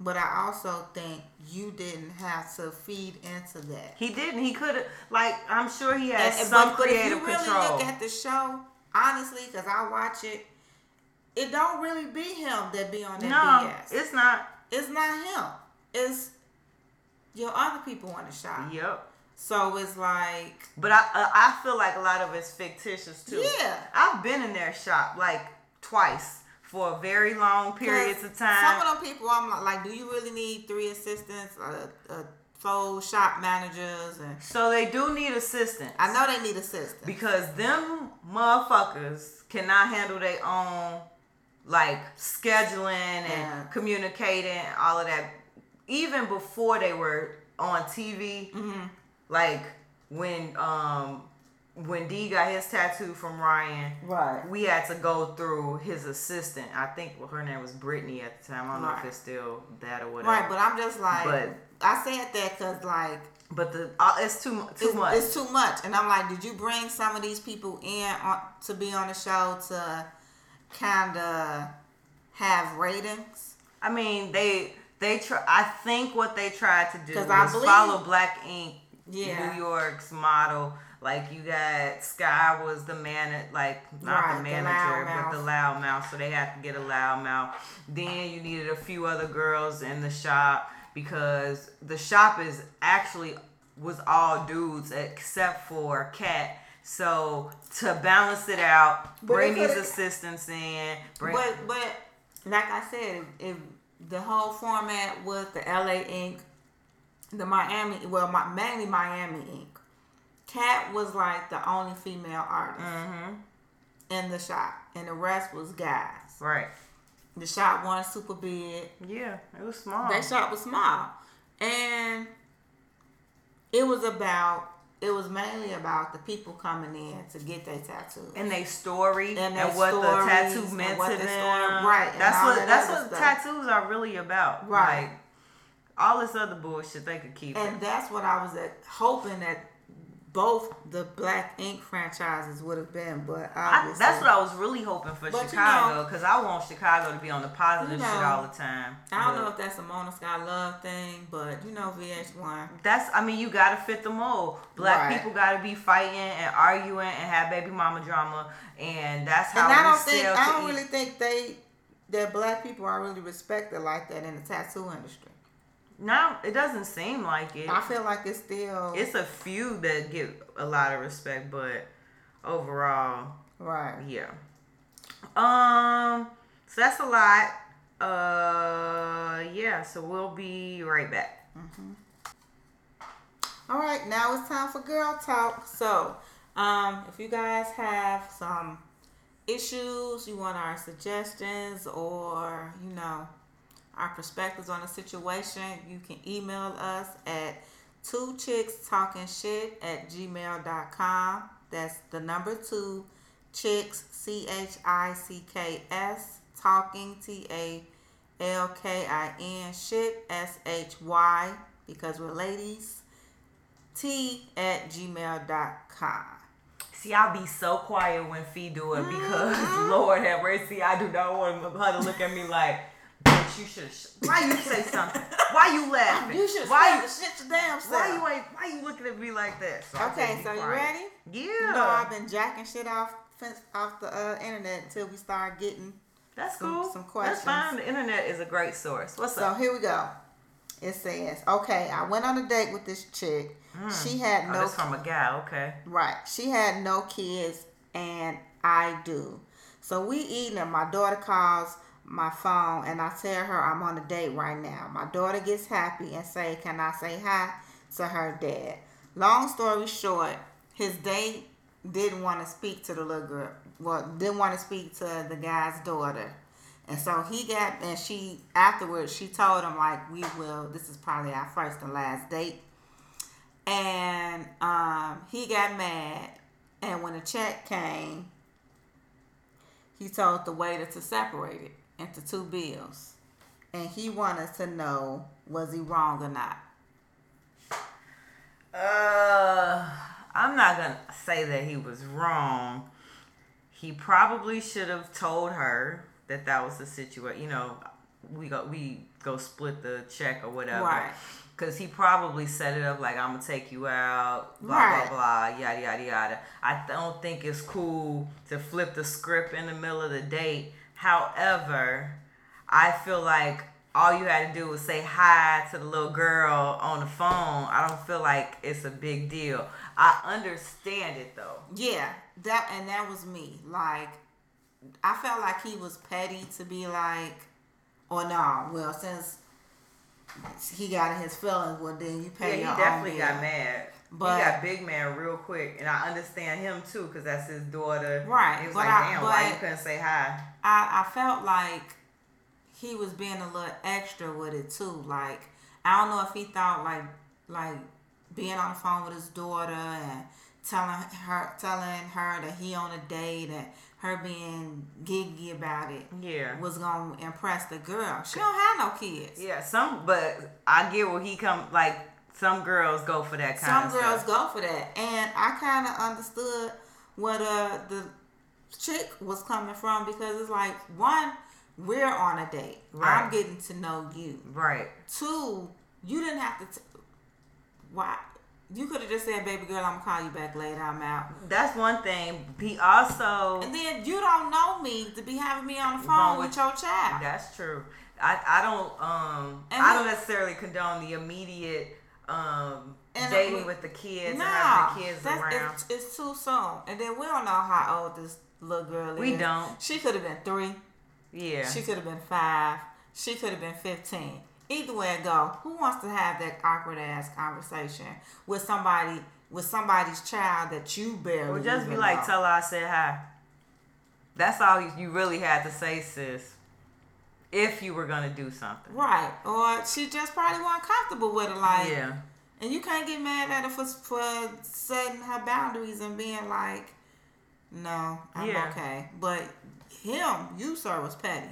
But I also think you didn't have to feed into that. he didn't. He could have. Like I'm sure he has And- some but, but if you really control. look at the show, honestly, because I watch it, it don't really be him that be on that no, BS. it's not. It's not him. It's your other people want to shop. Yep. So it's like, But I uh, I feel like a lot of it's fictitious too. Yeah. I've been in their shop like twice for very long periods of time. Some of them people, I'm like, like, do you really need three assistants, uh, uh, four shop managers, and so they do need assistance. I know they need assistants. because them motherfuckers cannot handle their own like scheduling and Yeah. communicating all of that even before they were on tv Mm-hmm. like when um when d got his tattoo from ryan Right. we had to go through his assistant i think well, her name was brittany at the time i don't know if it's still that or whatever Right, but I'm just like, But- I said that because like. but the uh, it's too too it's, much It's too much, and I'm like, did you bring some of these people in on, to be on the show to kind of have ratings? I mean, they they try. I think what they tried to do was believe- follow Black Ink, Yeah. New York's model. Like you got Sky was the man, like not Right, the the manager, loudmouth. but the loudmouth. So they had to get a loudmouth. Then you needed a few other girls in the shop because the shop is actually was all dudes except for Kat. So to balance it out, But bring these assistants in. Bring, But but like I said, if the whole format was the LA Ink, the Miami, well, my, mainly Miami Ink, Kat was like the only female artist hmm in the shop, and the rest was guys. right. The shop wasn't super big. Yeah, it was small. That shop was small, and it was about. It was mainly about the people coming in to get their tattoos. and their story And and, what the tattoo meant to the them. story- right, That's what that that's what stuff. tattoos are really about. Right. Like all this other bullshit they could keep. And it. that's what I was at, hoping that both the Black Ink franchises would have been, but I, that's what I was really hoping for But Chicago because I want Chicago to be on the positive You shit all the time. I don't But know if that's a Mona Sky Love thing, but you know VH1. That's I mean you gotta fit the mold. Black Right. people gotta be fighting and arguing and have baby mama drama, and that's how And I don't think I don't eat. really think they that black people are really respected like that in the tattoo industry. No, it doesn't seem like it. I feel like it's still It's a few that get a lot of respect, but overall, right. yeah. Um, so that's a lot. Uh, yeah. So we'll be right back. All right, now it's time for girl talk. So, um, if you guys have some issues, you want our suggestions, or you know, our perspectives on the situation, you can email us at two chicks talking shit at gmail.com. That's the number two chicks C H I C K S talking T A L K I N shit S H Y because we're ladies t at gmail.com. See, I'll be so quiet when Fee do it because Mm-hmm. Lord have mercy, I do not want her to look at me like, you should have. Sh- why you say something? Why you laughing? You should Why why you? shit your damn self. Why you ain't? Why you looking at me like that? So I Okay, just be so you ready? Yeah. You know I've been jacking shit off off the uh, internet until we start getting. That's some- cool. some questions. That's questions. fine. The internet is a great source. What's So up? here we go. It says, okay, I went on a date with this chick. She had Oh, no that's from a guy. Okay. Right. She had no kids and I do. So we eating and my daughter calls my phone and I tell her I'm on a date right now. My daughter gets happy and say, Can I say hi to her dad? Long story short, his date didn't want to speak to the little girl. Well, didn't want to speak to the guy's daughter. And so he got and she afterwards she told him like we will this is probably our first and last date and um, he got mad. And when the check came, he told the waiter to separate it into two bills. And he wanted to know was he wrong or not. Uh, I'm not gonna say that he was wrong. He probably should have told her that that was the situation. You know, we go we go split the check or whatever. Right. Cause he probably set it up like I'm gonna take you out, blah Right. blah blah, yada yada yada. I don't think it's cool to flip the script in the middle of the date. However, I feel like all you had to do was say hi to the little girl on the phone. I don't feel like it's a big deal. I understand it though. Yeah, that and that was me. Like, I felt like he was petty to be like, oh, or no, well, since he got in his feelings, well, then you pay Yeah, pay he your definitely own got mad. But- he got big man real quick, and I understand him too, cause that's his daughter. Right, was but like, I- damn, why you couldn't say hi? I, I felt like he was being a little extra with it too. Like I don't know if he thought like like being on the phone with his daughter and telling her telling her that he on a date and her being giggy about it Yeah. was gonna impress the girl. She don't have no kids. Yeah, some, but I get where he come. Like some girls go for that kind of thing. Some girls stuff. go for that, and I kind of understood what uh the chick was coming from because it's like one, we're on a date. Right. I'm getting to know you. Right. Two, you didn't have to. T- why? You could have just said, "Baby girl, I'm gonna call you back later. I'm out." That's one thing. He also. And then you don't know me to be having me on the phone with, with- your child. That's true. I, I don't um And I don't necessarily condone the immediate um And dating we- with the kids no, and having the kids around. It's, it's too soon. And then we don't know how old this little girl is. We don't. She could have been three. yeah. She could have been five. She could have been fifteen. Either way it go, who wants to have that awkward ass conversation with somebody with somebody's child that you barely Well, just be like, know? tell her I said hi. That's all you, you really had to say, sis. If you were gonna do something. right, or she just probably wasn't comfortable with it, like, Yeah. and you can't get mad at her for for setting her boundaries and being like, no, I'm Yeah. okay. But him, you sir, was petty.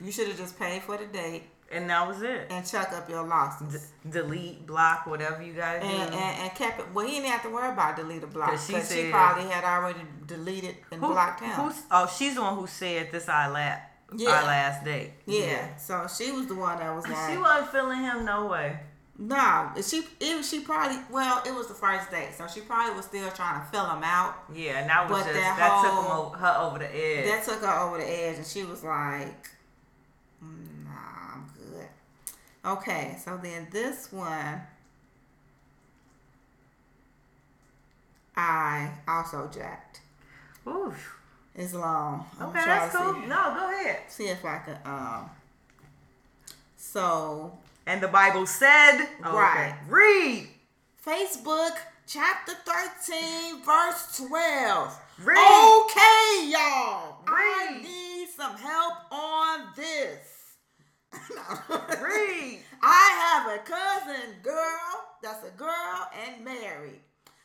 You should have just paid for the date And that was it. and chuck up your losses. D- delete, block, whatever you gotta do. and, and, and kept it. Well, he didn't have to worry about delete or block 'Cause she because she, said- probably had already deleted and Who- blocked him. oh, she's the one who said this our last, Yeah. our last date. yeah. so she was the one that was like, She wasn't feeling him no way. no. She it, she probably well, it was the first date, so she probably was still trying to fill him out. Yeah, and that was But just that that, took him over, her over the edge. That took her over the edge, and she was like, "Mm, "Nah, I'm good." Okay, so then this one, I also jacked. Oof. It's long. I'm Okay, that's cool. see- No, go ahead. see if I can um so And the Bible said, oh, Right. okay. Read. Facebook chapter 13 verse 12 Read. okay y'all Read. I need some help on this Read. I have a cousin girl that's a girl and married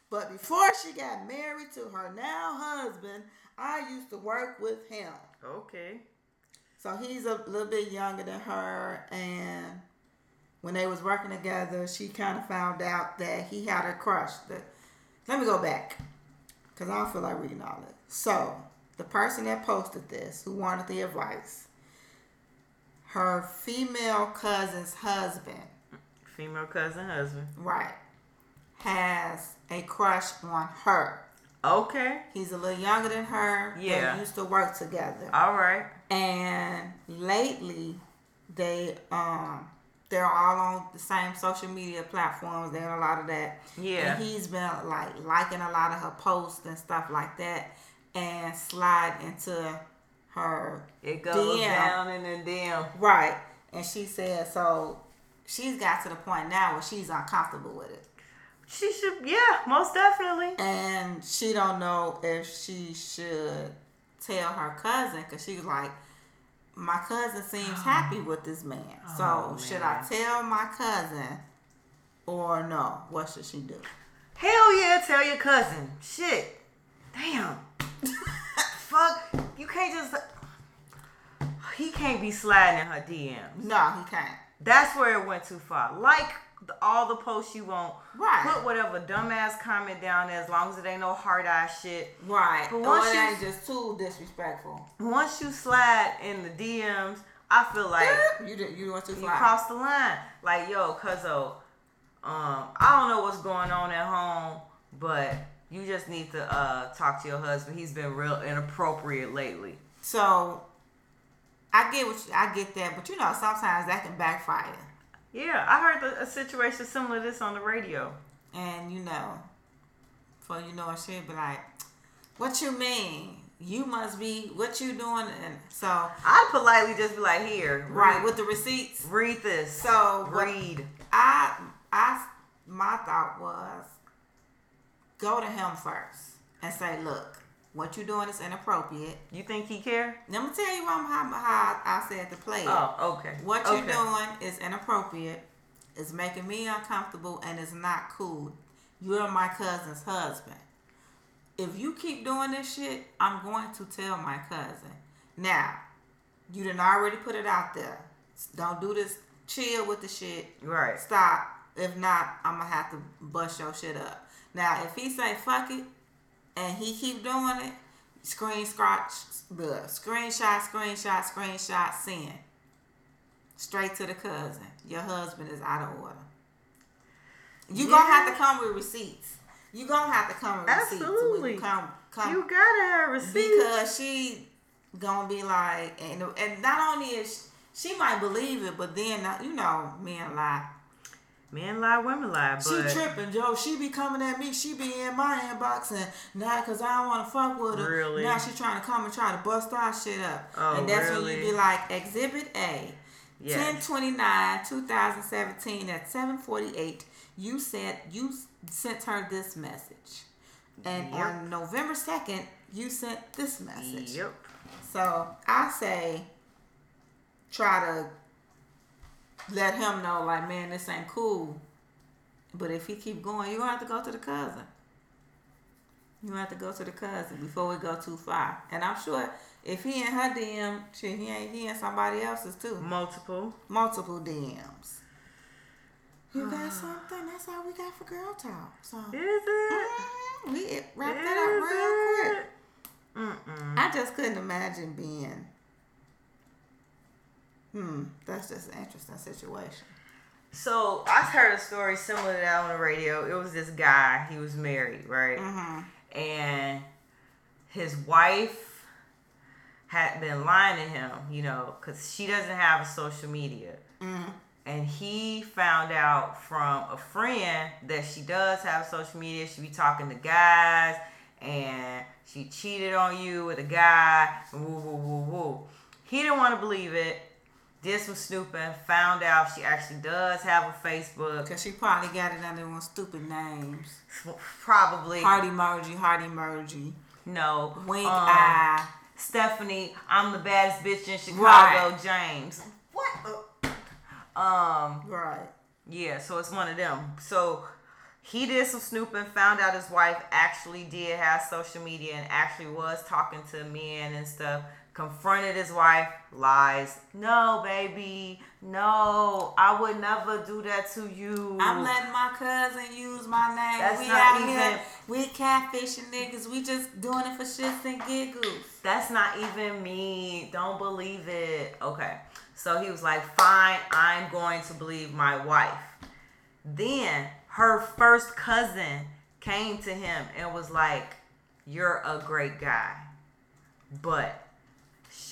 but before she got married to her now husband I used to work with him Okay. So he's a little bit younger than her, and when they was working together, she kind of found out that he had a crush. The, let me go back, cause I don't feel like reading all it. So the person that posted this, who wanted the advice, her female cousin's husband, Female cousin, husband. right, has a crush on her. Okay. He's a little younger than her. Yeah. They used to work together. All right. And lately, they um they're all on the same social media platforms. They're a lot of that. Yeah. And he's been like liking a lot of her posts and stuff like that, and slide into her It goes DM. down in the DM. right. And she said so. She's got to the point now where she's uncomfortable with it. She should, yeah, most definitely. and she don't know if she should tell her cousin because she was like my cousin seems happy with this man oh, so Oh, should i tell my cousin or no what should she do Hell yeah, tell your cousin. Shit. Damn. Fuck. You can't just. He can't be sliding in her DMs. no he can't That's where it went too far. Like all the posts you want. Right. Put whatever dumbass comment down there as long as it ain't no hard eye shit. right But once it you- ain't just too disrespectful Once you slide in the DMs, I feel like you did you went too you far crossed the line. Like, yo, cuzzo, um, I don't know what's going on at home, but you just need to uh, talk to your husband. He's been real inappropriate lately. so i get what you, i get that but you know sometimes that can backfire Yeah, I heard a situation similar to this on the radio. and you know, for you know, she'll be like, "What you mean? You must be what you doing?" And so, I'd politely just be like, here, right read, with the receipts. read this. So read. I, I, my thought was, go to him first and say, "Look, what you doing is inappropriate." You think he care? Let me tell you how, how, how I said to play it. Oh, okay. What okay. you're doing is inappropriate. It's making me uncomfortable and it's not cool. You're my cousin's husband. If you keep doing this shit, I'm going to tell my cousin. Now, you didn't already put it out there. Don't do this. Chill with the shit. Right. Stop. If not, I'm gonna have to bust your shit up. Now, if he say fuck it and he keep doing it, screen scratch, the screenshot, screenshot, screenshot, send straight to the cousin. Your husband is out of order. You gonna have to come with receipts. You gonna have to come with receipts Absolutely. you come come You gotta have receipts. because she gonna be like, and and not only is she, she might believe it, but then you know men lie. Men lie, women lie, but She tripping, Joe. She be coming at me. She be in my inbox, and now because I don't want to fuck with her, Really? now she trying to come and try to bust our shit up. Oh, and that's when you be like, Exhibit A, Yes. ten twenty nine, two thousand seventeen, at seven forty eight. You said you sent her this message, and Yep. on November second, you sent this message. Yep. So I say, try to let him know, like, man, this ain't cool. But if he keep going, you gonna have to go to the cousin. You gonna have to go to the cousin before we go too far. And I'm sure if he in her DM, shit, he ain't he in somebody else's too. Multiple. Multiple DMs. You got something? That's all we got for girl talk. So Is it? Mhm, we wrap that up real quick. Mm-mm. I just couldn't imagine being. Hmm, that's just an interesting situation. So I heard a story similar to that on the radio. It was this guy. He was married, right? Mm-hmm. And his wife had been lying to him, you know, because she doesn't have a social media. Mm-hmm. And he found out from a friend that she does have social media. She be talking to guys, and she cheated on you with a guy. Woo woo woo woo. He didn't want to believe it. Did some snooping. Found out she actually does have a Facebook. Because she probably got it under one stupid names. Probably Heart emoji, heart emoji, no. wink Um, eye. Stephanie, I'm the baddest bitch in Chicago. Right. James. What? Um. Right. Yeah, so it's one of them. So he did some snooping, found out his wife actually did have social media and actually was talking to men and stuff. Confronted his wife, lies. No, baby, no, I would never do that to you. I'm letting my cousin use my name. That's we not out even- here, we catfishing niggas. We just doing it for shits and giggles. That's not even me. Don't believe it. Okay. So he was like, fine, I'm going to believe my wife. Then her first cousin came to him and was like, You're a great guy. But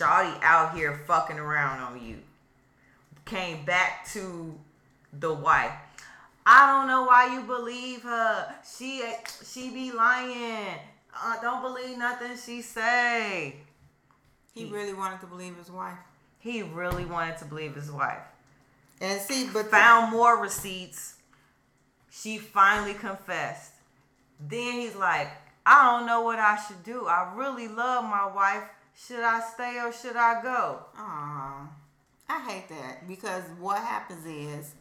Shawty out here fucking around on you. Came back to the wife. I don't know why you believe her. She she be lying. Uh, don't believe nothing she say. He really wanted to believe his wife. He really wanted to believe his wife. And see, but Found more receipts. She finally confessed. Then he's like, I don't know what I should do. I really love my wife. Should I stay or should I go? Aw, I hate that because what happens is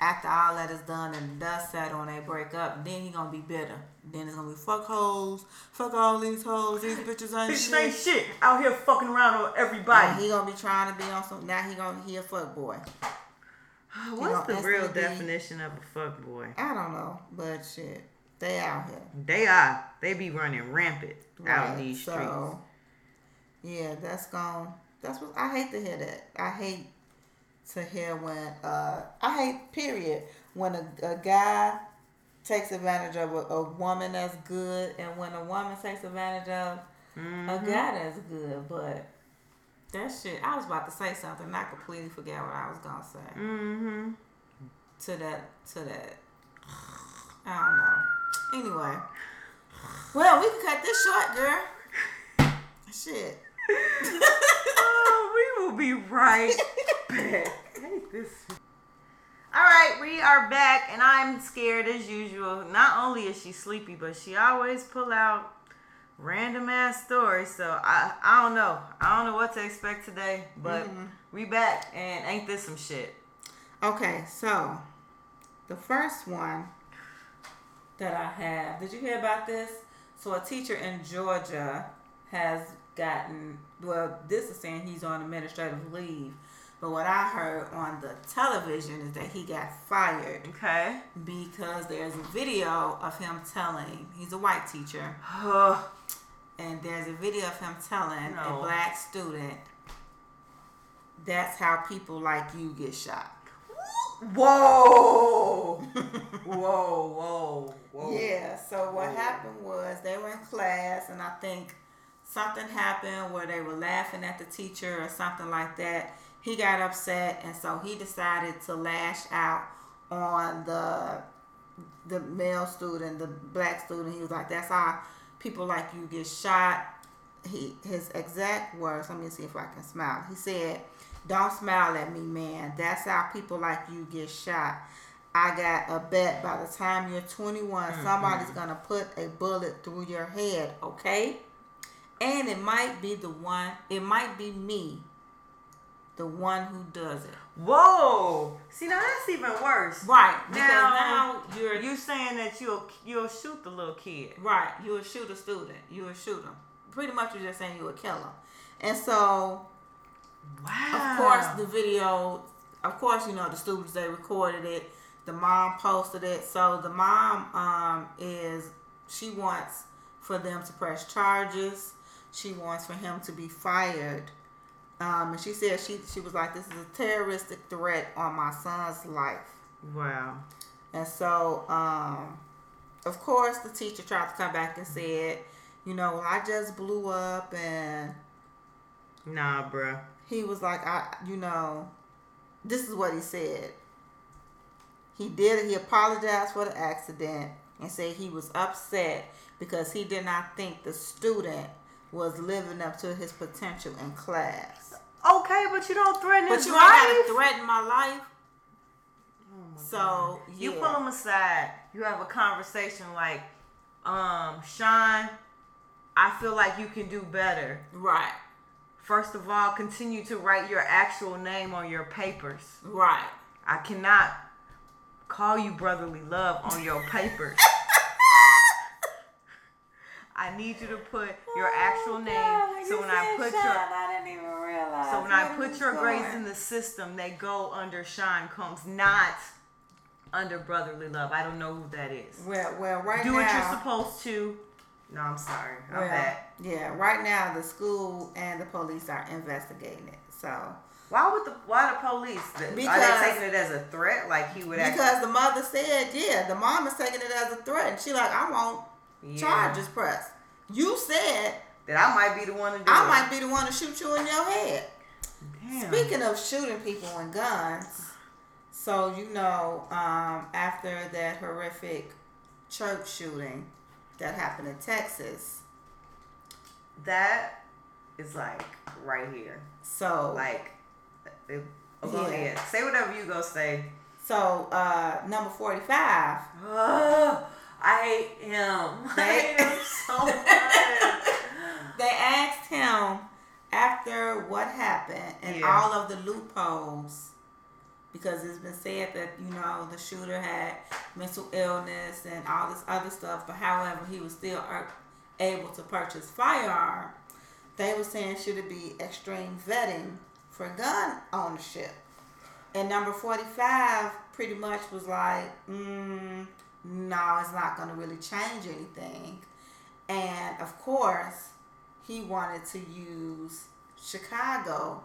after all that is done and the dust settle and they break up, then he gonna be bitter. Then it's gonna be fuck hoes, fuck all these hoes, these bitches ain't Bitch ain't shit. shit out here fucking around on And everybody. he gonna be trying to be on some. Now he gonna he a fuck boy. What's the real instantly- definition of a fuck boy? I don't know, but shit, they out here. They are. They be running rampant out in these streets. so, Yeah, that's gone. That's what I hate to hear that. I hate to hear when uh I hate period when a, a guy takes advantage of a, a woman that's good and when a woman takes advantage of Mm-hmm. a guy that's good. But that shit, I was about to say something and I completely forgot what I was gonna say Mm-hmm. to that to that. I don't know. Anyway, well, we can cut this short, girl. Shit. oh, we will be right back. This. All right, we are back, and I'm scared as usual. Not only is she sleepy, but she always pull out random ass stories. So I, I don't know. I don't know what to expect today, but we back, and ain't this some shit? Okay, so the first one that I have, did you hear about this? So a teacher in Georgia has gotten well, this is saying he's on administrative leave. But what I heard on the television is that he got fired Okay. because there's a video of him telling he's a white teacher and there's a video of him telling No. a black student that's how people like you get shot. Whoa. whoa, whoa, whoa. Yeah, so what happened was they were in class, and I think something happened where they were laughing at the teacher or something like that. He got upset, and so he decided to lash out on the the male student, the black student. He was like, "That's how people like you get shot." He his exact words. Let me see if I can smile. He said, "Don't smile at me, man. That's how people like you get shot." I got a bet by the time you're 21, mm-hmm. somebody's gonna put a bullet through your head, okay? And it might be the one, it might be me, the one who does it. Whoa. See, now that's even worse. Right. Now, now, you're, You saying that you'll you'll shoot the little kid? right, you're a shooter student. You're a shooter. Pretty much you're just saying you're a killer. And so, Wow. of course, the video, of course, you know, the students, they recorded it. The mom posted it. So the mom um, is, she wants for them to press charges. She wants for him to be fired. Um, and she said she she was like, this is a terroristic threat on my son's life. Wow. And so, um, of course, the teacher tried to come back and said, you know, well, I just blew up, and Nah, bruh. he was like, I, you know, this is what he said. He did. He apologized for the accident and said he was upset because he did not think the student was living up to his potential in class. Okay, but you don't threaten But his you life. ain't gotta threaten my life. So You yeah. pull him aside. You have a conversation like, um, Sean, I feel like you can do better. right, First of all, continue to write your actual name on your papers. right. I cannot call you brotherly love on your papers. I need you to put your actual Oh, name. God, so when I put your I didn't even realize. so when I where put your grades in the system, they go under Sean Combs, not under brotherly love. I don't know who that is. well, well, right now Do now, what you're supposed to. No, I'm sorry. I'm well, bad. yeah, right now the school and the police are investigating it. So Why would the why the police? Are Because- they taking it as a threat? Like he would because the mother said, yeah, the mom is taking it as a threat. And she like, I want Yeah. charges pressed. You said that I might be the one to do I it. might be the one to shoot you in your head. Damn. Speaking of shooting people and guns, so you know, um, after that horrific church shooting that happened in Texas, that is like right here. so Like, it, oh, go Yeah. ahead. Say whatever you go say. so uh, number forty five. Oh, I hate him. I They- hate him so much. They asked him after what happened and Yeah. all of the loopholes, because it's been said that you know the shooter had mental illness and all this other stuff, but however he was still able to purchase firearm. They were saying should it be extreme vetting for gun ownership, and number forty five pretty much was like, mm, no, it's not going to really change anything. And of course, he wanted to use Chicago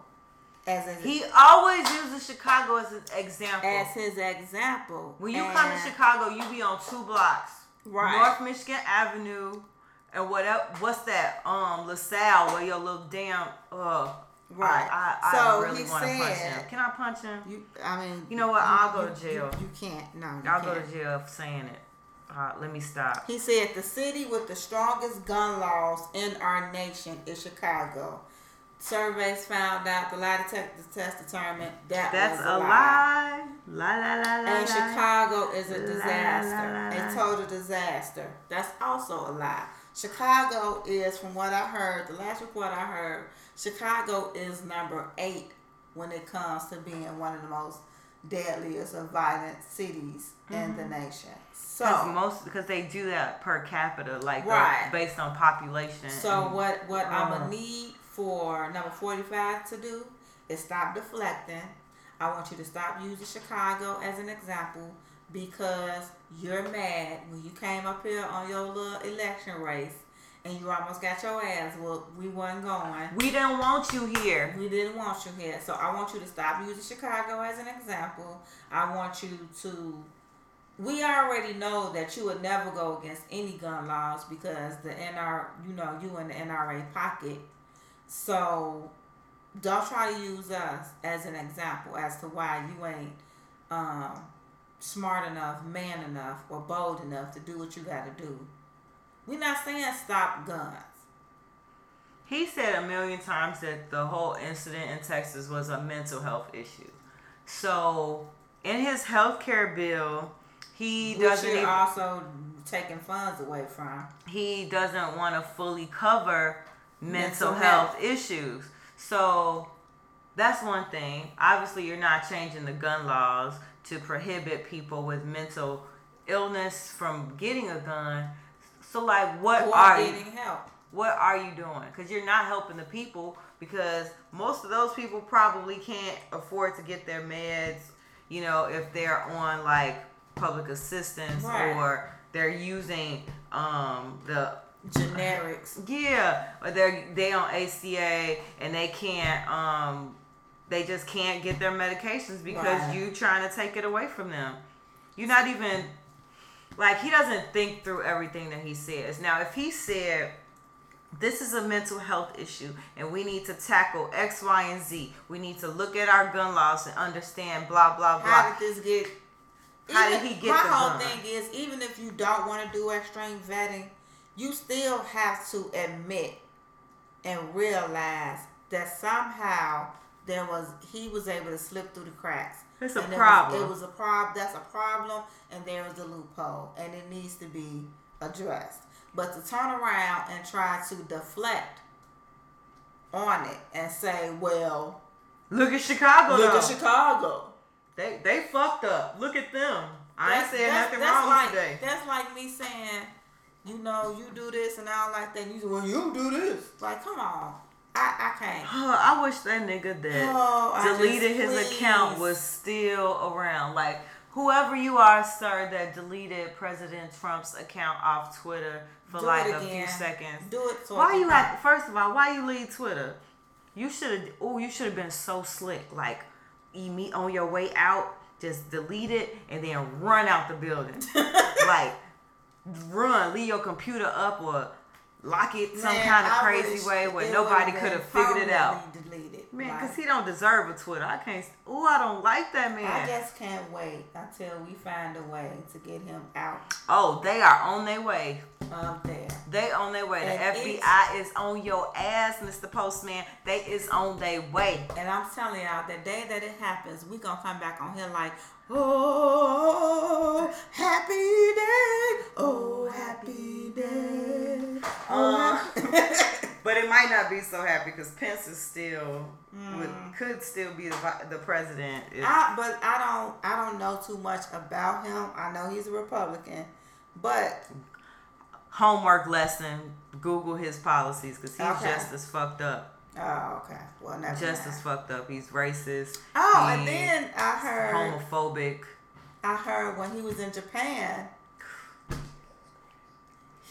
as his, He always uses Chicago as an example. as his example. when you And- come to Chicago, you be on two blocks. Right. North Michigan Avenue and what else, what's that? Um, LaSalle, where your little damn uh Right. I, I, I So really he want to punch said- him. Can I punch him? You, I mean, You know what? you- I'll go to jail. You, you can't. No, I'll can't. go to jail for saying it. Uh, let me stop. He said the city with the strongest gun laws in our nation is Chicago. Surveys found out the lie detector test determined that That's was a lie. La la la la. And. Chicago is a disaster, la, la, la. a total disaster. That's also a lie. Chicago is, from what I heard, the last report I heard, Chicago is number eight when it comes to being one of the most deadliest and violent cities in the nation. Because So, most because they do that per capita, like uh, Right. based on population. so and- what what I'm Oh. gonna need for number forty five to do is stop deflecting. I want you to stop using Chicago as an example because you're mad when you came up here on your little election race and you almost got your ass whooped. We wasn't going. we didn't want you here. We didn't want you here. So I want you to stop using Chicago as an example. I want you to. We already know that you would never go against any gun laws because the NR, you know, you in the NRA pocket. So don't try to use us as an example as to why you ain't um, smart enough, man enough, or bold enough to do what you got to do. We're not saying stop guns. He said a million times that the whole incident in Texas was a mental health issue. So in his health care bill, he Which doesn't even, also taking funds away from. he doesn't want to fully cover mental, Mental health health. issues. So that's one thing. Obviously, you're not changing the gun laws to prohibit people with mental illness from getting a gun. So, like, what Or are you? help. what are you doing? Because you're not helping the people because most of those people probably can't afford to get their meds, you know, if they're on like public assistance Right. or they're using um the Generics. yeah, or they're they on ACA and they can't um they just can't get their medications because Right. you trying to take it away from them. You're not even like he doesn't think through everything that he says. Now, if he said this is a mental health issue and we need to tackle X, Y, and Z. We need to look at our gun laws and understand blah blah blah. How did this get? How did he get My the whole gun? thing is, even if you don't want to do extreme vetting, you still have to admit and realize that somehow there was he was able to slip through the cracks. It's a And it was- problem. it was a problem. That's a problem, and there is a loophole, and it needs to be addressed. But to turn around and try to deflect on it and say, "Well, Look at Chicago. look though. at Chicago." They they fucked up. Look at them. I ain't saying that's- nothing that's wrong like, today. That's like me saying, you know, you do this and I don't like that. And you say, well, you do this. Like, come on. I, I can't. I wish that nigga that Oh, deleted just- his account was still around. Like whoever you are, sir, that deleted President Trump's account off Twitter for Do like a few seconds. Do it so Why you had first of all, why you leave Twitter? You should have oh, you should have been so slick. Like you meet on your way out, just delete it and then run out the building. like run, leave your computer up or lock it some Man, kind of I crazy way where nobody could have figured it out. Deleted. Man, Like, because he don't deserve a Twitter. I can't. Oh, I don't like that man. I just can't wait until we find a way to get him out Oh, they are on their way. of there. They on their way. The FBI is on your ass, Mr. Postman. They is on their way. And I'm telling y'all, the day that it happens, we gonna come back on here like, oh, happy day, oh, happy day. Uh, Oh, but it might not be so happy because Pence is still would, Mm. could still be the, the president. If, I, but I don't, I don't know too much about him. I know he's a Republican, but homework lesson: Google his policies because he's Okay. just as fucked up. oh, okay, well, never Just as fucked up. He's racist. Oh, and then I heard, homophobic. I heard when he was in Japan,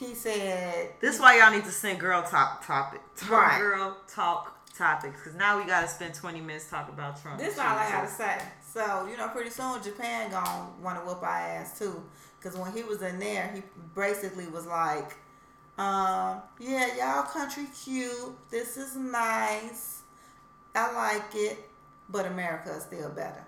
he said This is why y'all need to send girl top topic, Right. girl talk topics, because now we gotta spend twenty minutes talking about Trump. This is all I gotta say. So you know, pretty soon Japan gonna want to whoop our ass too. Cause when he was in there, he basically was like, um, "Yeah, y'all country cute. This is nice. I like it, but America is still better."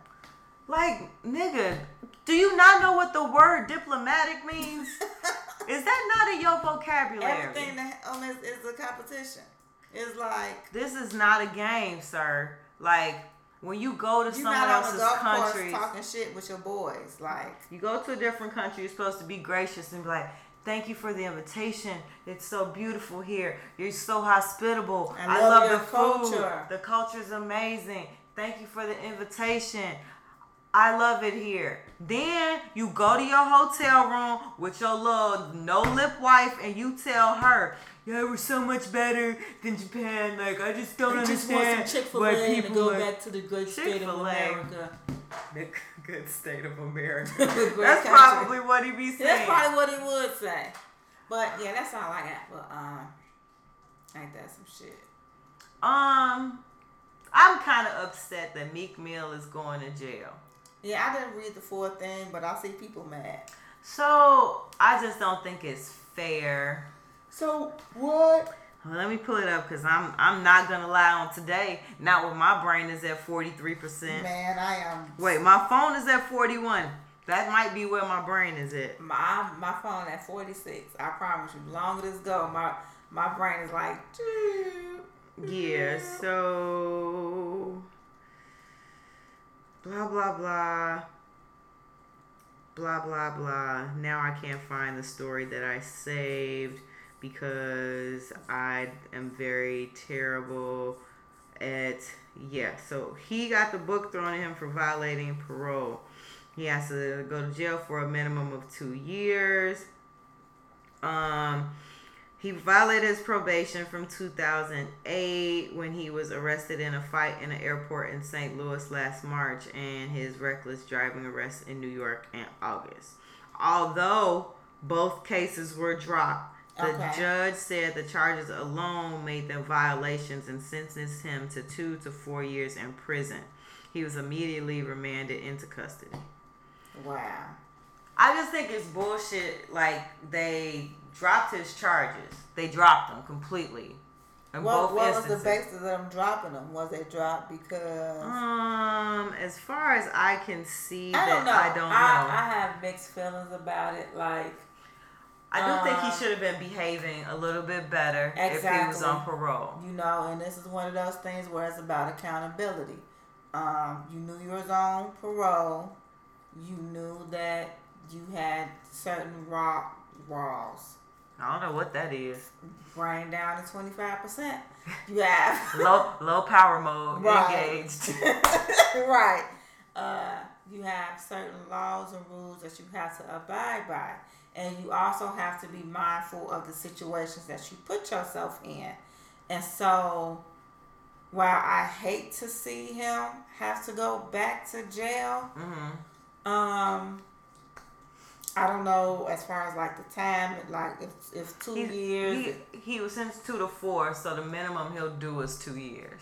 Like, nigga, do you not know what the word diplomatic means? is that not in your vocabulary? Everything that on this is a competition. It's like This is not a game, sir. Like, when you go to someone else's country, talking shit with your boys. Like, you go to a different country, you're supposed to be gracious and be like, Thank you for the invitation. It's so beautiful here. You're so hospitable. I I love love, the culture." food. The culture's amazing. Thank you for the invitation. I love it here. Then you go to your hotel room with your little no lip wife and you tell her, yeah, we're so much better than Japan. Like, I just don't I just want some understand Chick Fil why people go are- back to the great state of Chick-fil-A. America. the good state of America. That's country. probably what he be saying. That's probably what he would say. But yeah, that's all I got. But um, ain't that some shit? Um, I'm kind of upset that Meek Mill is going to jail. Yeah, I didn't read the full thing, but I see people mad. So I just don't think it's fair. So what? Well, let me pull it up because I'm I'm not gonna lie on today. Not when my brain is at 43 percent. Man, I am. Wait, my phone is at 41. That might be where my brain is at. My my phone at forty six. I promise you. Longer this go, my my brain is like. Yeah. So blah blah blah. Blah blah blah. Now I can't find the story that I saved because I am very terrible at yeah. So he got the book thrown at him for violating parole. He has to go to jail for a minimum of two years. Um, he violated his probation from 2008 when he was arrested in a fight in an airport in St. Louis last March and his reckless driving arrest in New York in August. Although both cases were dropped, the Okay. judge said the charges alone made them violations and sentenced him to two to four years in prison. He was immediately remanded into custody. Wow. I just think it's bullshit. Like they dropped his charges. They dropped them completely. In What, both what was the instances. basis of them dropping them? Was they dropped because Um, as far as I can see, I that don't know. I don't know. I, I, I have mixed feelings about it. Like I do think he uh, should have been behaving a little bit better if he was on parole. you know, and this is one of those things where it's about accountability. Um, you knew you was on parole. You knew that you had certain raw raws. I don't know what that is. Brain down to twenty five percent. You have Low low power mode Right. engaged. right. Uh, you have certain laws and rules that you have to abide by, and you also have to be mindful of the situations that you put yourself in. And so, while I hate to see him have to go back to jail, Mm-hmm. um, I don't know as far as like the time, like if if two years. He, he was sentenced two to four, so the minimum he'll do is two years.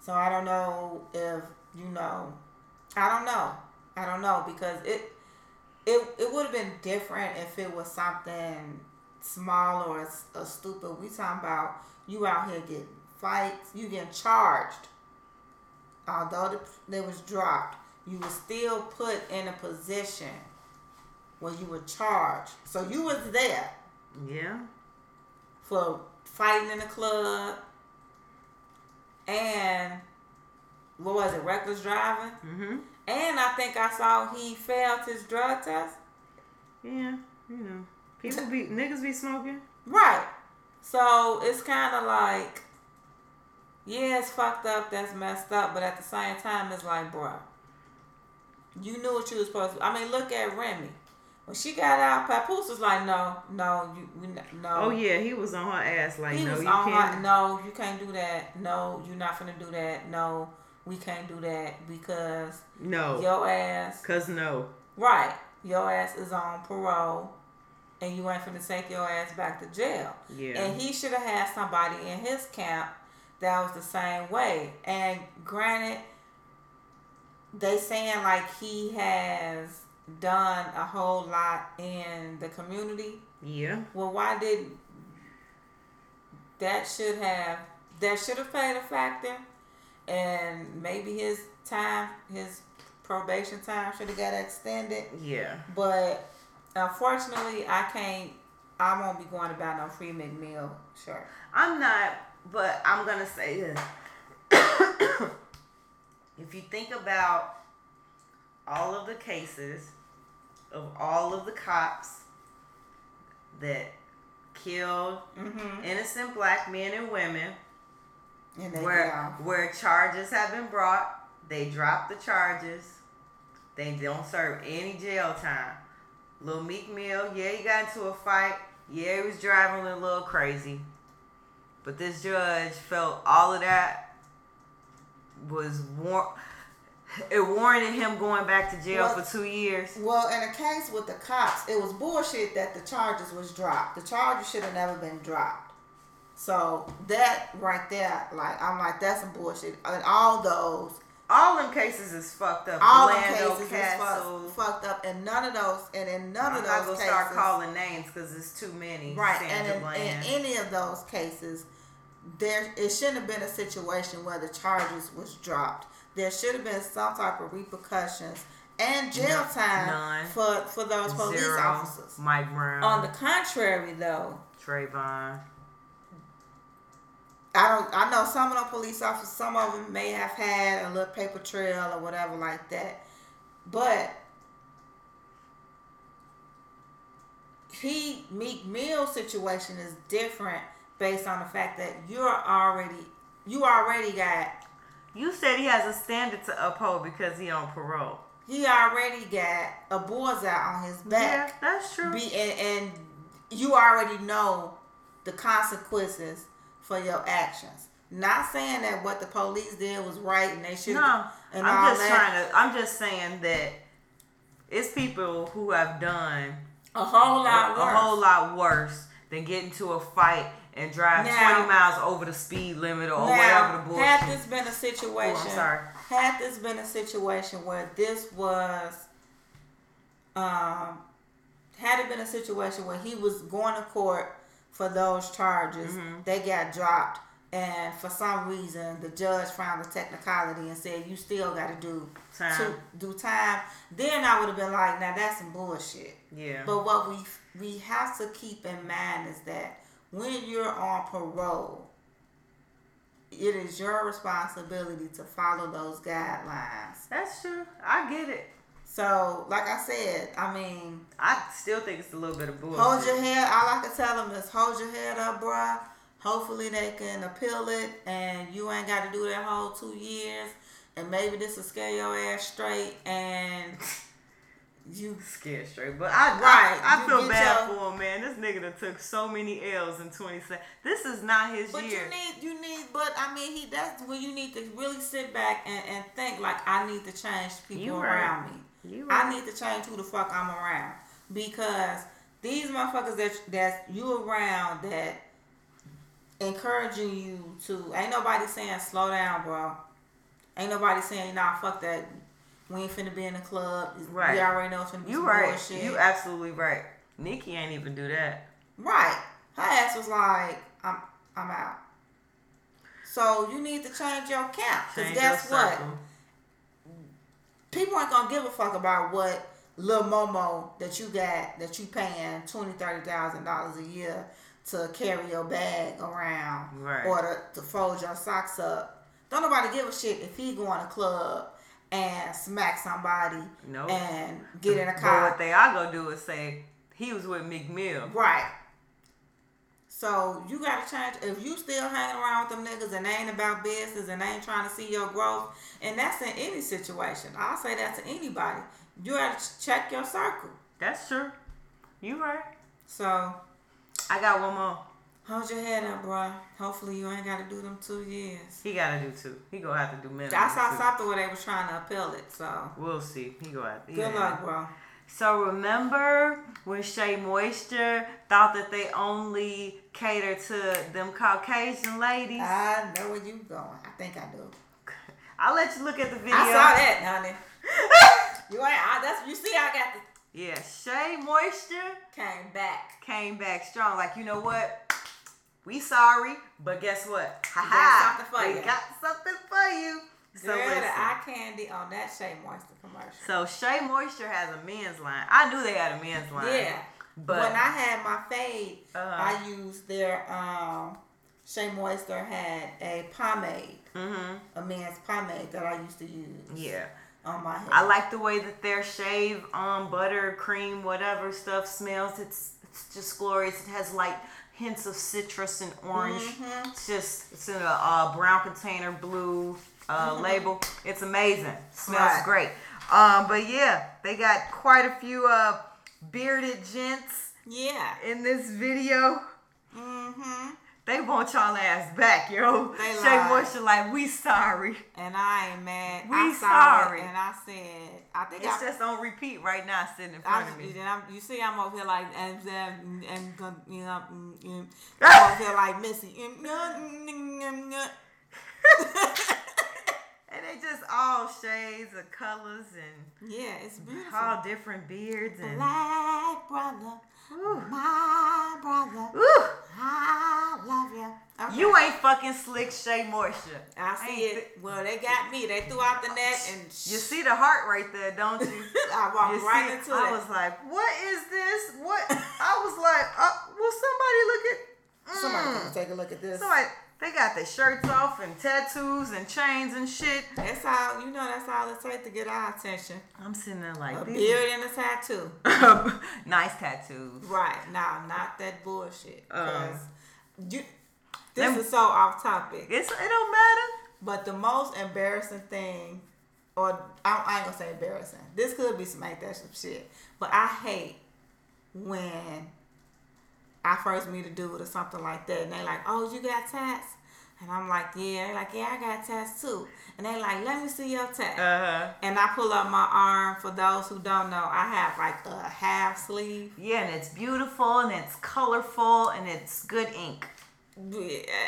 So I don't know if you know. I don't know. I don't know because it it it would have been different if it was something small or a, a stupid. We talking about you out here getting fights, you getting charged. Although the, it was dropped, you were still put in a position where you were charged. So you was there Yeah. for fighting in the club and what was it, reckless driving? Mm-hmm. And I think I saw he failed his drug test. Yeah. You know, people be niggas be smoking. Right. So it's kind of like, yeah, it's fucked up. That's messed up. But at the same time, it's like, bro, you knew what you was supposed to. I mean, look at Remy. When she got out, Papoose was like, no, no, you, we, no. Oh yeah, he was on her ass like he no, you can't. her, no, you can't do that. No, you're not gonna do that. No, we can't do that because No, your ass, cause no. right, your ass is on parole, and you ain't finna take your ass back to jail. Yeah. And he should have had somebody in his camp that was the same way. And granted, they saying like he has done a whole lot in the community. Yeah. Well, why didn't that should have that should have played a factor, and maybe his time, his probation time should have got extended. Yeah. But unfortunately, I can't. I won't be going about no free Meek Mill shirt. I'm not, but I'm gonna say this. if you think about all of the cases of all of the cops that killed Mm-hmm. innocent black men and women, And where where charges have been brought, they drop the charges. They don't serve any jail time. Lil Meek Mill, yeah, he got into a fight. Yeah, he was driving a little crazy. But this judge felt all of that was war- it warranted him going back to jail Well- for two years. Well, in a case with the cops, it was bullshit that the charges was dropped. The charges should have never been dropped. So that right there, like I'm like, that's some bullshit. And all those, All them cases is fucked up. all the Philando cases Castile. is fucked, fucked up, and none of those, and in none I'm of those gonna cases, start calling names because it's too many. right? Sandra And in, in any of those cases, there it shouldn't have been a situation where the charges was dropped. There should have been some type of repercussions and jail No- time none. for for those police Zero, officers. Mike Brown, On the contrary, though, Trayvon. I don't. I know some of the police officers. Some of them may have had a little paper trail or whatever like that, but he Meek Mill situation is different based on the fact that you're already you already got You said he has a standard to uphold because he on parole. he already got a bullseye on his back. Yeah, that's true. Be and, and you already know the consequences for your actions. Not saying that what the police did was right and they should. no, and I'm just that. trying to. I'm just saying that it's people who have done a whole lot a worse. whole lot worse than get into a fight and drive Now- 20 miles over the speed limit or now, whatever the bullshit. had this been a situation, Oh, I'm sorry. had this been a situation where this was, um, had it been a situation where he was going to court for those charges, Mm-hmm. they got dropped, and for some reason the judge found a technicality and said you still got to do Time. to do time. Then I would have been like, now that's some bullshit. yeah. But what we we have to keep in mind is that when you're on parole, it is your responsibility to follow those guidelines. that's true. I get it. So, like I said, I mean, I still think it's a little bit of bullshit. hold your head. All I can tell them is hold your head up, bruh. Hopefully they can appeal it, and you ain't got to do that whole two years. and maybe this will scare your ass straight, and you Scared straight, but I Right, I, I feel bad your- for him, man. This nigga done took so many L's in 27. This is not his But year. you need, you need, but I mean, he that's when you need to really sit back and, and think like I need to change people You right. around me. You I need to change who the fuck I'm around because these motherfuckers that that you around that encouraging you to ain't nobody saying slow down, bro. Ain't nobody saying nah, fuck that. We ain't finna be in the club. Right. We already know it's finna be You some right. bullshit. You absolutely right. Nicki ain't even do that. Right. Her ass was like, I'm I'm out. So you need to change your camp. Cause Change guess what? circle. People ain't gonna give a fuck about what little Momo that you got that you paying twenty, thirty thousand dollars a year to carry your bag around Right. or to, to fold your socks up. Don't nobody give a shit if he go in a club and smack somebody Nope. and get in a car. But what they are gonna do is say he was with Meek Mill. Right. So you gotta change. If you still hanging around with them niggas and they ain't about business and they ain't trying to see your growth, and that's in any situation. I'll say that to anybody. You gotta check your circle. That's true. You right. So I got one more. Hold your head up, bro. Hopefully you ain't gotta do them two years. He gotta do two. He gonna have to do minimum. I saw two. something where they was trying to appeal it. So We'll see. He gonna have to. good yeah. luck, bro. So remember when Shea Moisture thought that they only cater to them Caucasian ladies? I know where you going. I think I do. I'll let you look at the video. I saw that, honey. you ain't. I, that's you see. I got the Yeah, Shea Moisture came back. came back strong. Like, you know what? We sorry, but guess what? Ha got ha. something for we you. got something for you. So Girl, listen. the eye candy on that Shea Moisture commercial. So Shea Moisture has a men's line. I knew they had a men's line. Yeah. But when I had my fade, Uh-huh. I used their um Shea Moisture had a pomade, hmm a men's pomade that I used to use yeah. on my head. I like the way that their shave um butter, cream, whatever stuff smells. It's it's just glorious. It has like hints of citrus and orange. Mm-hmm. It's just it's in a uh, brown container, blue uh, label. It's amazing. Smells Mm-hmm. Right. great. Um, but yeah, they got quite a few uh bearded gents yeah. in this video. Mm-hmm. They want y'all ass back, yo. They Shea lied. Moisture like we sorry. And I ain't mad. We I sorry. And I said, I think It's I. just on repeat right now, sitting in I, front of me. then I'm, you see, I'm over here like, and and, and you know, mm, mm, I'm over here like Missy. Mm, mm, mm. And they just all shades of colors and Yeah, it's beautiful. all different beards and Black brother, Ooh. my brother, Ooh, I love you. Okay. you ain't fucking slick Shea Moisture. I see Ain't it. Well, they got me. They threw out the net and You see the heart right there, don't you? I walked You right see, into I it. was like, "What is this? What?" I was like, uh, "Will somebody look at?" Somebody Mm. come take a look at this. Somebody, they got their shirts off and tattoos and chains and shit. That's all. You know, that's all it takes to get our attention. I'm sitting there like, A beard and a tattoo. nice tattoos. Right now, not that bullshit. Um, 'Cause you. This is so off topic. It's it don't matter. But the most embarrassing thing, or I, I ain't gonna say embarrassing. This could be some ain't that some shit. But I hate when I first meet a dude or something like that, and they like, "Oh, you got tats?" And I'm like, "Yeah." They're like, "Yeah, I got tats too." And they like, "Let me see your tat." Uh-huh. and I pull up my arm. For those who don't know, I have like a half sleeve. yeah, and it's beautiful and it's colorful and it's good ink.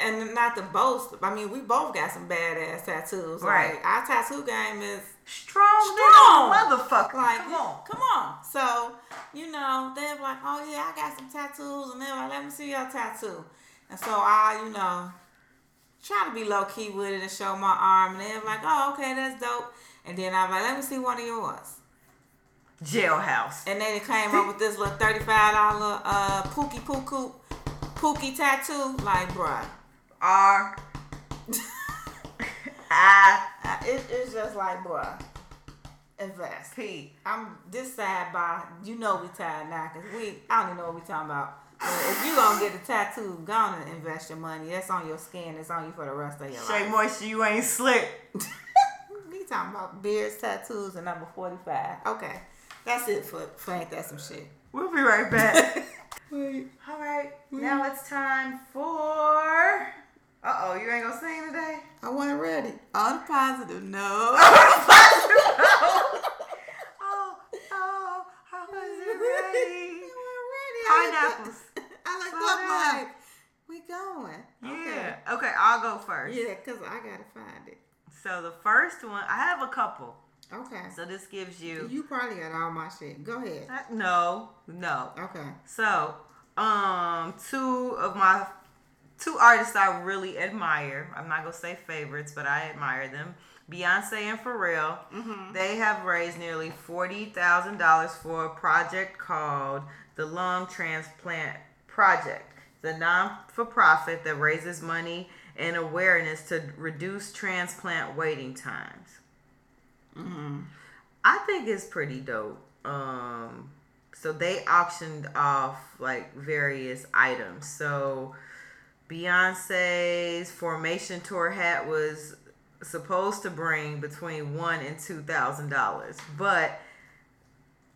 And not to boast, I mean, we both got some badass tattoos. Right. Like, our tattoo game is Strong, Strong. motherfucker. Like, come on. come on. So, you know, they're like, oh yeah, I got some tattoos, and they're like, let me see your tattoo. And so I, you know, try to be low key with it and show my arm, and they're like, oh okay, that's dope. And then I'm like, let me see one of yours. Jailhouse. And then it came up with this little thirty-five dollar uh pookie pookie pookie tattoo. Like, bruh, R. I. it, it's just like, bruh, invest. P. I'm this side by you know we tired now because we I don't even know what we talking about. But if you gonna get a tattoo, go on and invest your money. That's on your skin. It's on you for the rest of your Shea life. Moisture, you ain't slick. Me talking about beards, tattoos, and number forty-five. Okay, that's it for for ain't that some shit. We'll be right back. Wait. All right, now it's time for. Uh oh, you ain't gonna sing today? I wasn't ready. On a positive note. Oh, oh, how was it ready? I wasn't ready. Pineapples. I like that mic. We going. Yeah. Okay, I'll go first. Yeah, cause I gotta find it. So the first one, I have a couple. Okay. So this gives you. You probably got all my shit. Go ahead. Uh, No, no. Okay. So, um, two of my two artists I really admire. I'm not gonna say favorites, but I admire them. Beyonce and Pharrell. Mhm. They have raised nearly forty thousand dollars for a project called the Lung Transplant Project. The non-for-profit that raises money and awareness to reduce transplant waiting times. I think it's pretty dope. Um, so they auctioned off like various items. So Beyonce's formation tour hat was supposed to bring between one and two thousand dollars, but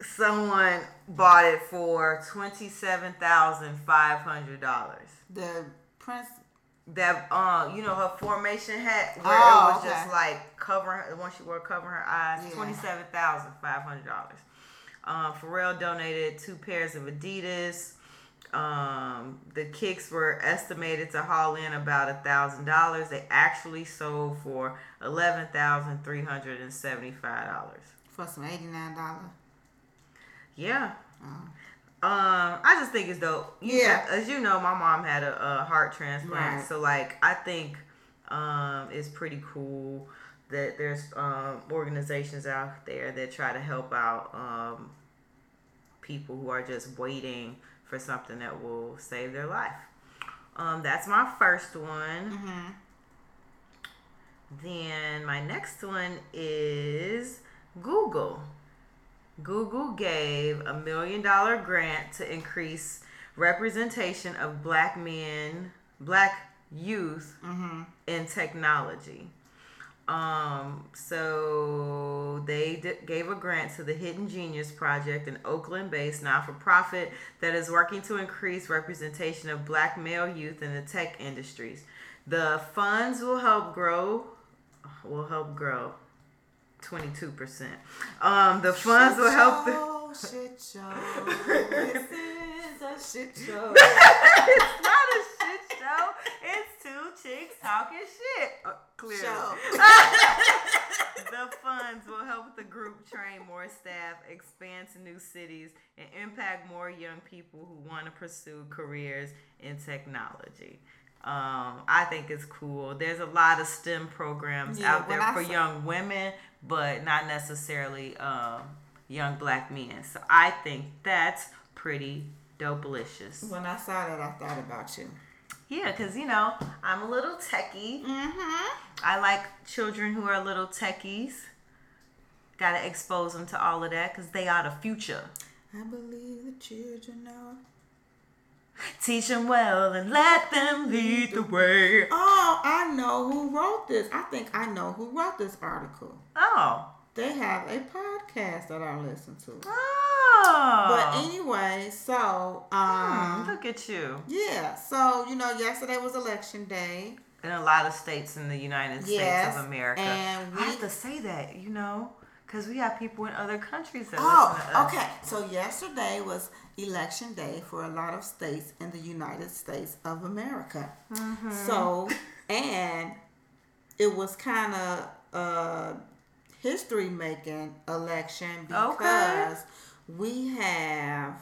someone bought it for twenty seven thousand five hundred dollars. The Prince. That uh, you know, her formation hat where Oh, it was okay. just like covering her, the one she wore covering her eyes, Yeah. twenty seven thousand five hundred dollars. Um, Pharrell donated two pairs of Adidas. Um, the kicks were estimated to haul in about a thousand dollars. They actually sold for eleven thousand three hundred and seventy five dollars. For some eighty nine dollar. Yeah. Oh. Um, I just think it's dope. You Yeah. know- as you know, my mom had a, a heart transplant, Right. so like I think um it's pretty cool that there's um organizations out there that try to help out um people who are just waiting for something that will save their life. Um, that's my first one. Mm-hmm. Then my next one is Google. Google gave a million dollar grant to increase representation of black men, black youth Mm-hmm. in technology. Um, so they d- gave a grant to the Hidden Genius Project, an Oakland-based not-for-profit that is working to increase representation of black male youth in the tech industries. The funds will help grow will help grow 22%. Um, the funds will help the shit show. this is a shit show. it's not a shit show. It's two chicks talking shit. Uh, clearly. The funds will help the group train more staff, expand to new cities, and impact more young people who want to pursue careers in technology. Um, I think it's cool. There's a lot of STEM programs Yeah, out there for saw- young women, but not necessarily um, young black men. So I think that's pretty dope-licious. When I saw that, I thought about you. Yeah, because, you know, I'm a little techie. Mm-hmm. I like children who are little techies. Got to expose them to all of that because they are the future. I believe the children are. Teach them well and let them lead the way. Oh, I know who wrote this. I think I know who wrote this article. Oh. They have a podcast that I listen to. Oh. But anyway, so Hmm, um, look at you. yeah, so you know, yesterday was election day. In a lot of states in the United States Yes, of America. and I we- have to say that, you know, because we have people in other countries that Oh, okay. So yesterday was election day for a lot of states in the United States of America. Mm-hmm. So, and it was kind of a history making election because we have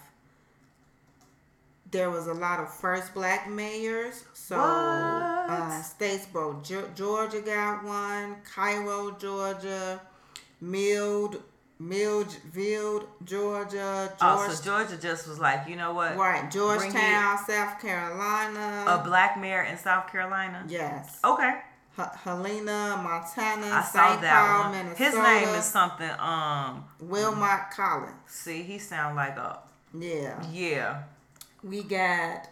there was a lot of first black mayors. So uh? Statesboro, Georgia got one. Cairo, Georgia. Mild, Millville, Georgia. Oh, so Georgia just was like, you know what? right, Georgetown, South Carolina. A black mayor in South Carolina? yes. Okay. H- Helena, Montana, I saw St. that Paul, one. Minnesota. His name is something. Um, Wilmot Collins. see, he sound like a Yeah. yeah. We got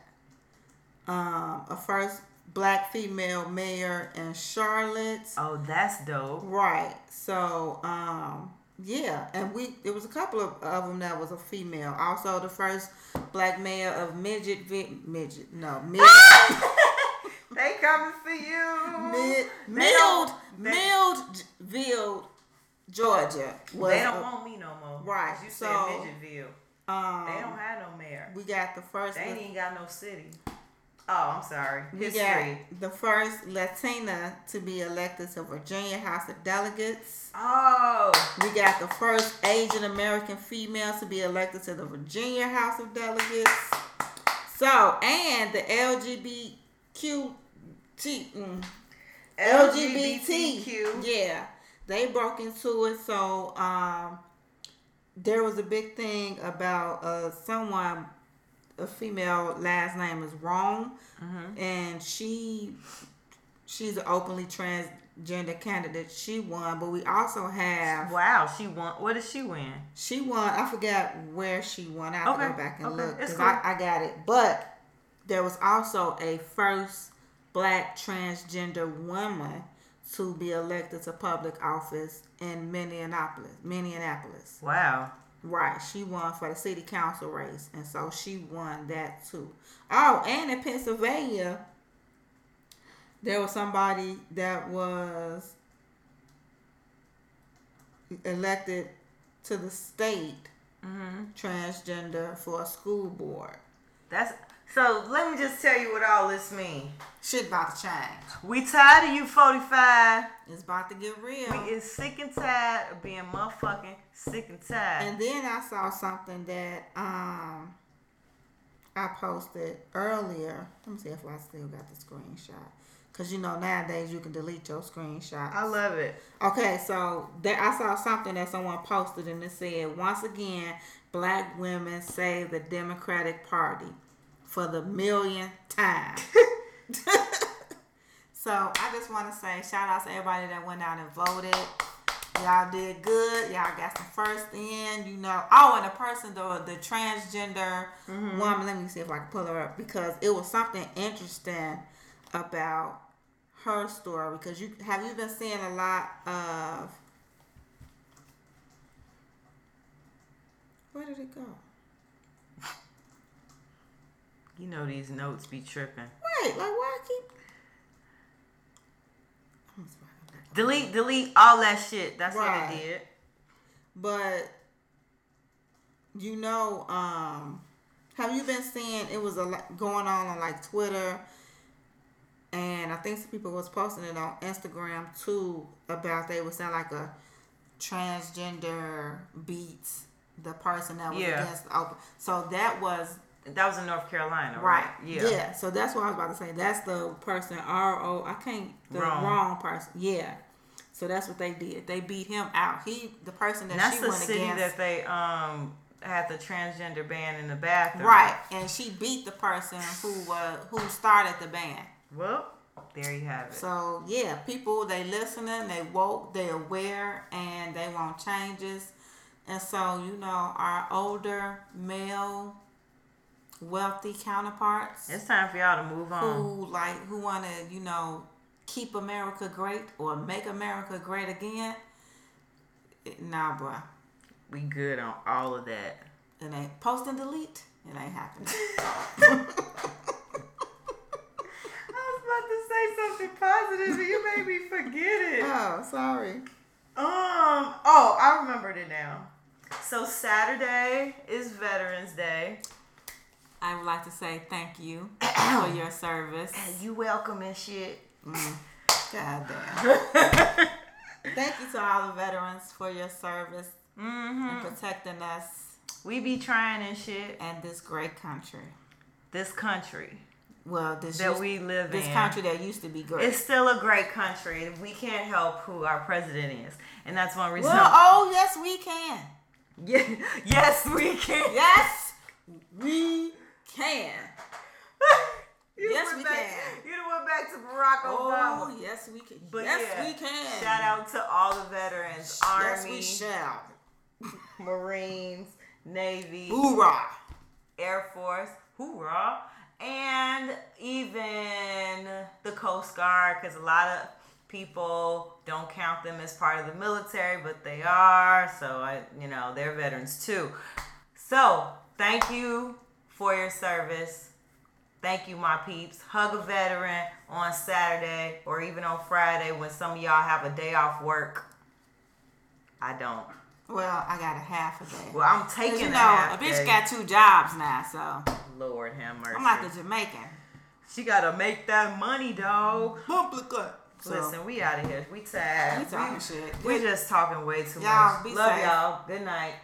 um, a first black female mayor in Charlotte. Oh, that's dope. Right. So, um, yeah, and we there was a couple of, of them that was a female. Also, the first black mayor of midget, midget, no, mid, They coming for you. mid, don't- Mildville, Georgia. Was They don't a- want me no more. Right. You so, said Midgetville. um, They don't have no mayor. we got the first. They ain't even got no city. Oh, I'm sorry. History. the first Latina to be elected to Virginia House of Delegates. Oh, We got the first Asian American female to be elected to the Virginia House of Delegates. So, and the LGBTQ, mm, LGBTQ. yeah, they broke into it. So, um, there was a big thing about uh someone, a female last name is wrong, mm-hmm. and she, she's an openly transgender candidate. She won, but we also have. Wow, she won. What did she win? She won. I forgot where she won. I have to Okay, go back and okay, look because cool. I, I got it. But there was also a first black transgender woman to be elected to public office in Minneapolis. Minneapolis. Wow. Right. She won for the city council race, and so she won that too. Oh, and in Pennsylvania, there was somebody that was elected to the state Mm-hmm. transgender for a school board. That's so. Let me just tell you what all this means. Shit about to change. We tired of you 45. It's about to get real. We is sick and tired of being motherfucking sick and tired. And then I saw something that um I posted earlier. Let me see if I still got the screenshot. Cause you know nowadays you can delete your screenshots. I love it. Okay, so that I saw something that someone posted and it said, once again, black women save the Democratic Party for the millionth time. so I just want to say shout out to everybody that went out and voted. Y'all did good. Y'all got some first in, you know. Oh, and the person, the the transgender mm-hmm. woman. Let me see if I can pull her up because it was something interesting about her story. Because you have you been seeing a lot of where did it go? You know these notes be tripping. Right, like why I keep. I'm sorry, I'm back. Delete, delete all that shit. That's what Right. it did. But you know, um, have you been seeing it was a lot going on on like Twitter, and I think some people was posting it on Instagram too about they were saying like a transgender beats the person that was Yeah. against the open. So that was That was in North Carolina, right? right. Yeah. Yeah. So that's what I was about to say. That's the person R O. I can't the Wrong. wrong, person. Yeah. So that's what they did. They beat him out. He the person that And she the went city against. that they um had the transgender ban in the bathroom. Right, and she beat the person who was who started the ban. Well, there you have it. So yeah, people they listening, they woke, they aware, and they want changes. And so you know, our older male, wealthy counterparts it's time for y'all to move on. who like who want to you know keep America great or make America great again. Nah, bruh, We good on all of that. it ain't post and delete. It ain't happening. I was about to say something positive, and you made me forget it. oh, sorry. Um. Oh, I remembered it now. So Saturday is Veterans Day. I would like to say thank you for your service. You welcome and shit. God damn. thank you to all the veterans for your service Mm-hmm. and protecting us We be trying and shit. and this great country. This country Well, this that used- we live this in. country that used to be great. It's still a great country. We can't help who our president is, and that's one reason. well, oh yes, we can. Yeah, yes, we can. Yes, we can. You Yes, we back, can. You went back to Barack oh, Obama. Oh yes, we can. But yes, yeah, we can. Shout out to all the veterans, Yes, Army, we shall. Marines, Navy, Hoorah! Air Force, hoorah, and even the Coast Guard, because a lot of people don't count them as part of the military, but they are. So I, you know, they're veterans too. So thank you for your service. Thank you, my peeps. Hug a veteran on Saturday or even on Friday when some of y'all have a day off work. I don't. Well, I got a half a day. Well, I'm taking you a know, half a bitch day. got two jobs now, so Lord have mercy. I'm like a Jamaican. she gotta make that money, dog. So, Listen, we out of here. We tired. We talking shit. We just talking way too Y'all, much. Love safe. y'all. Good night.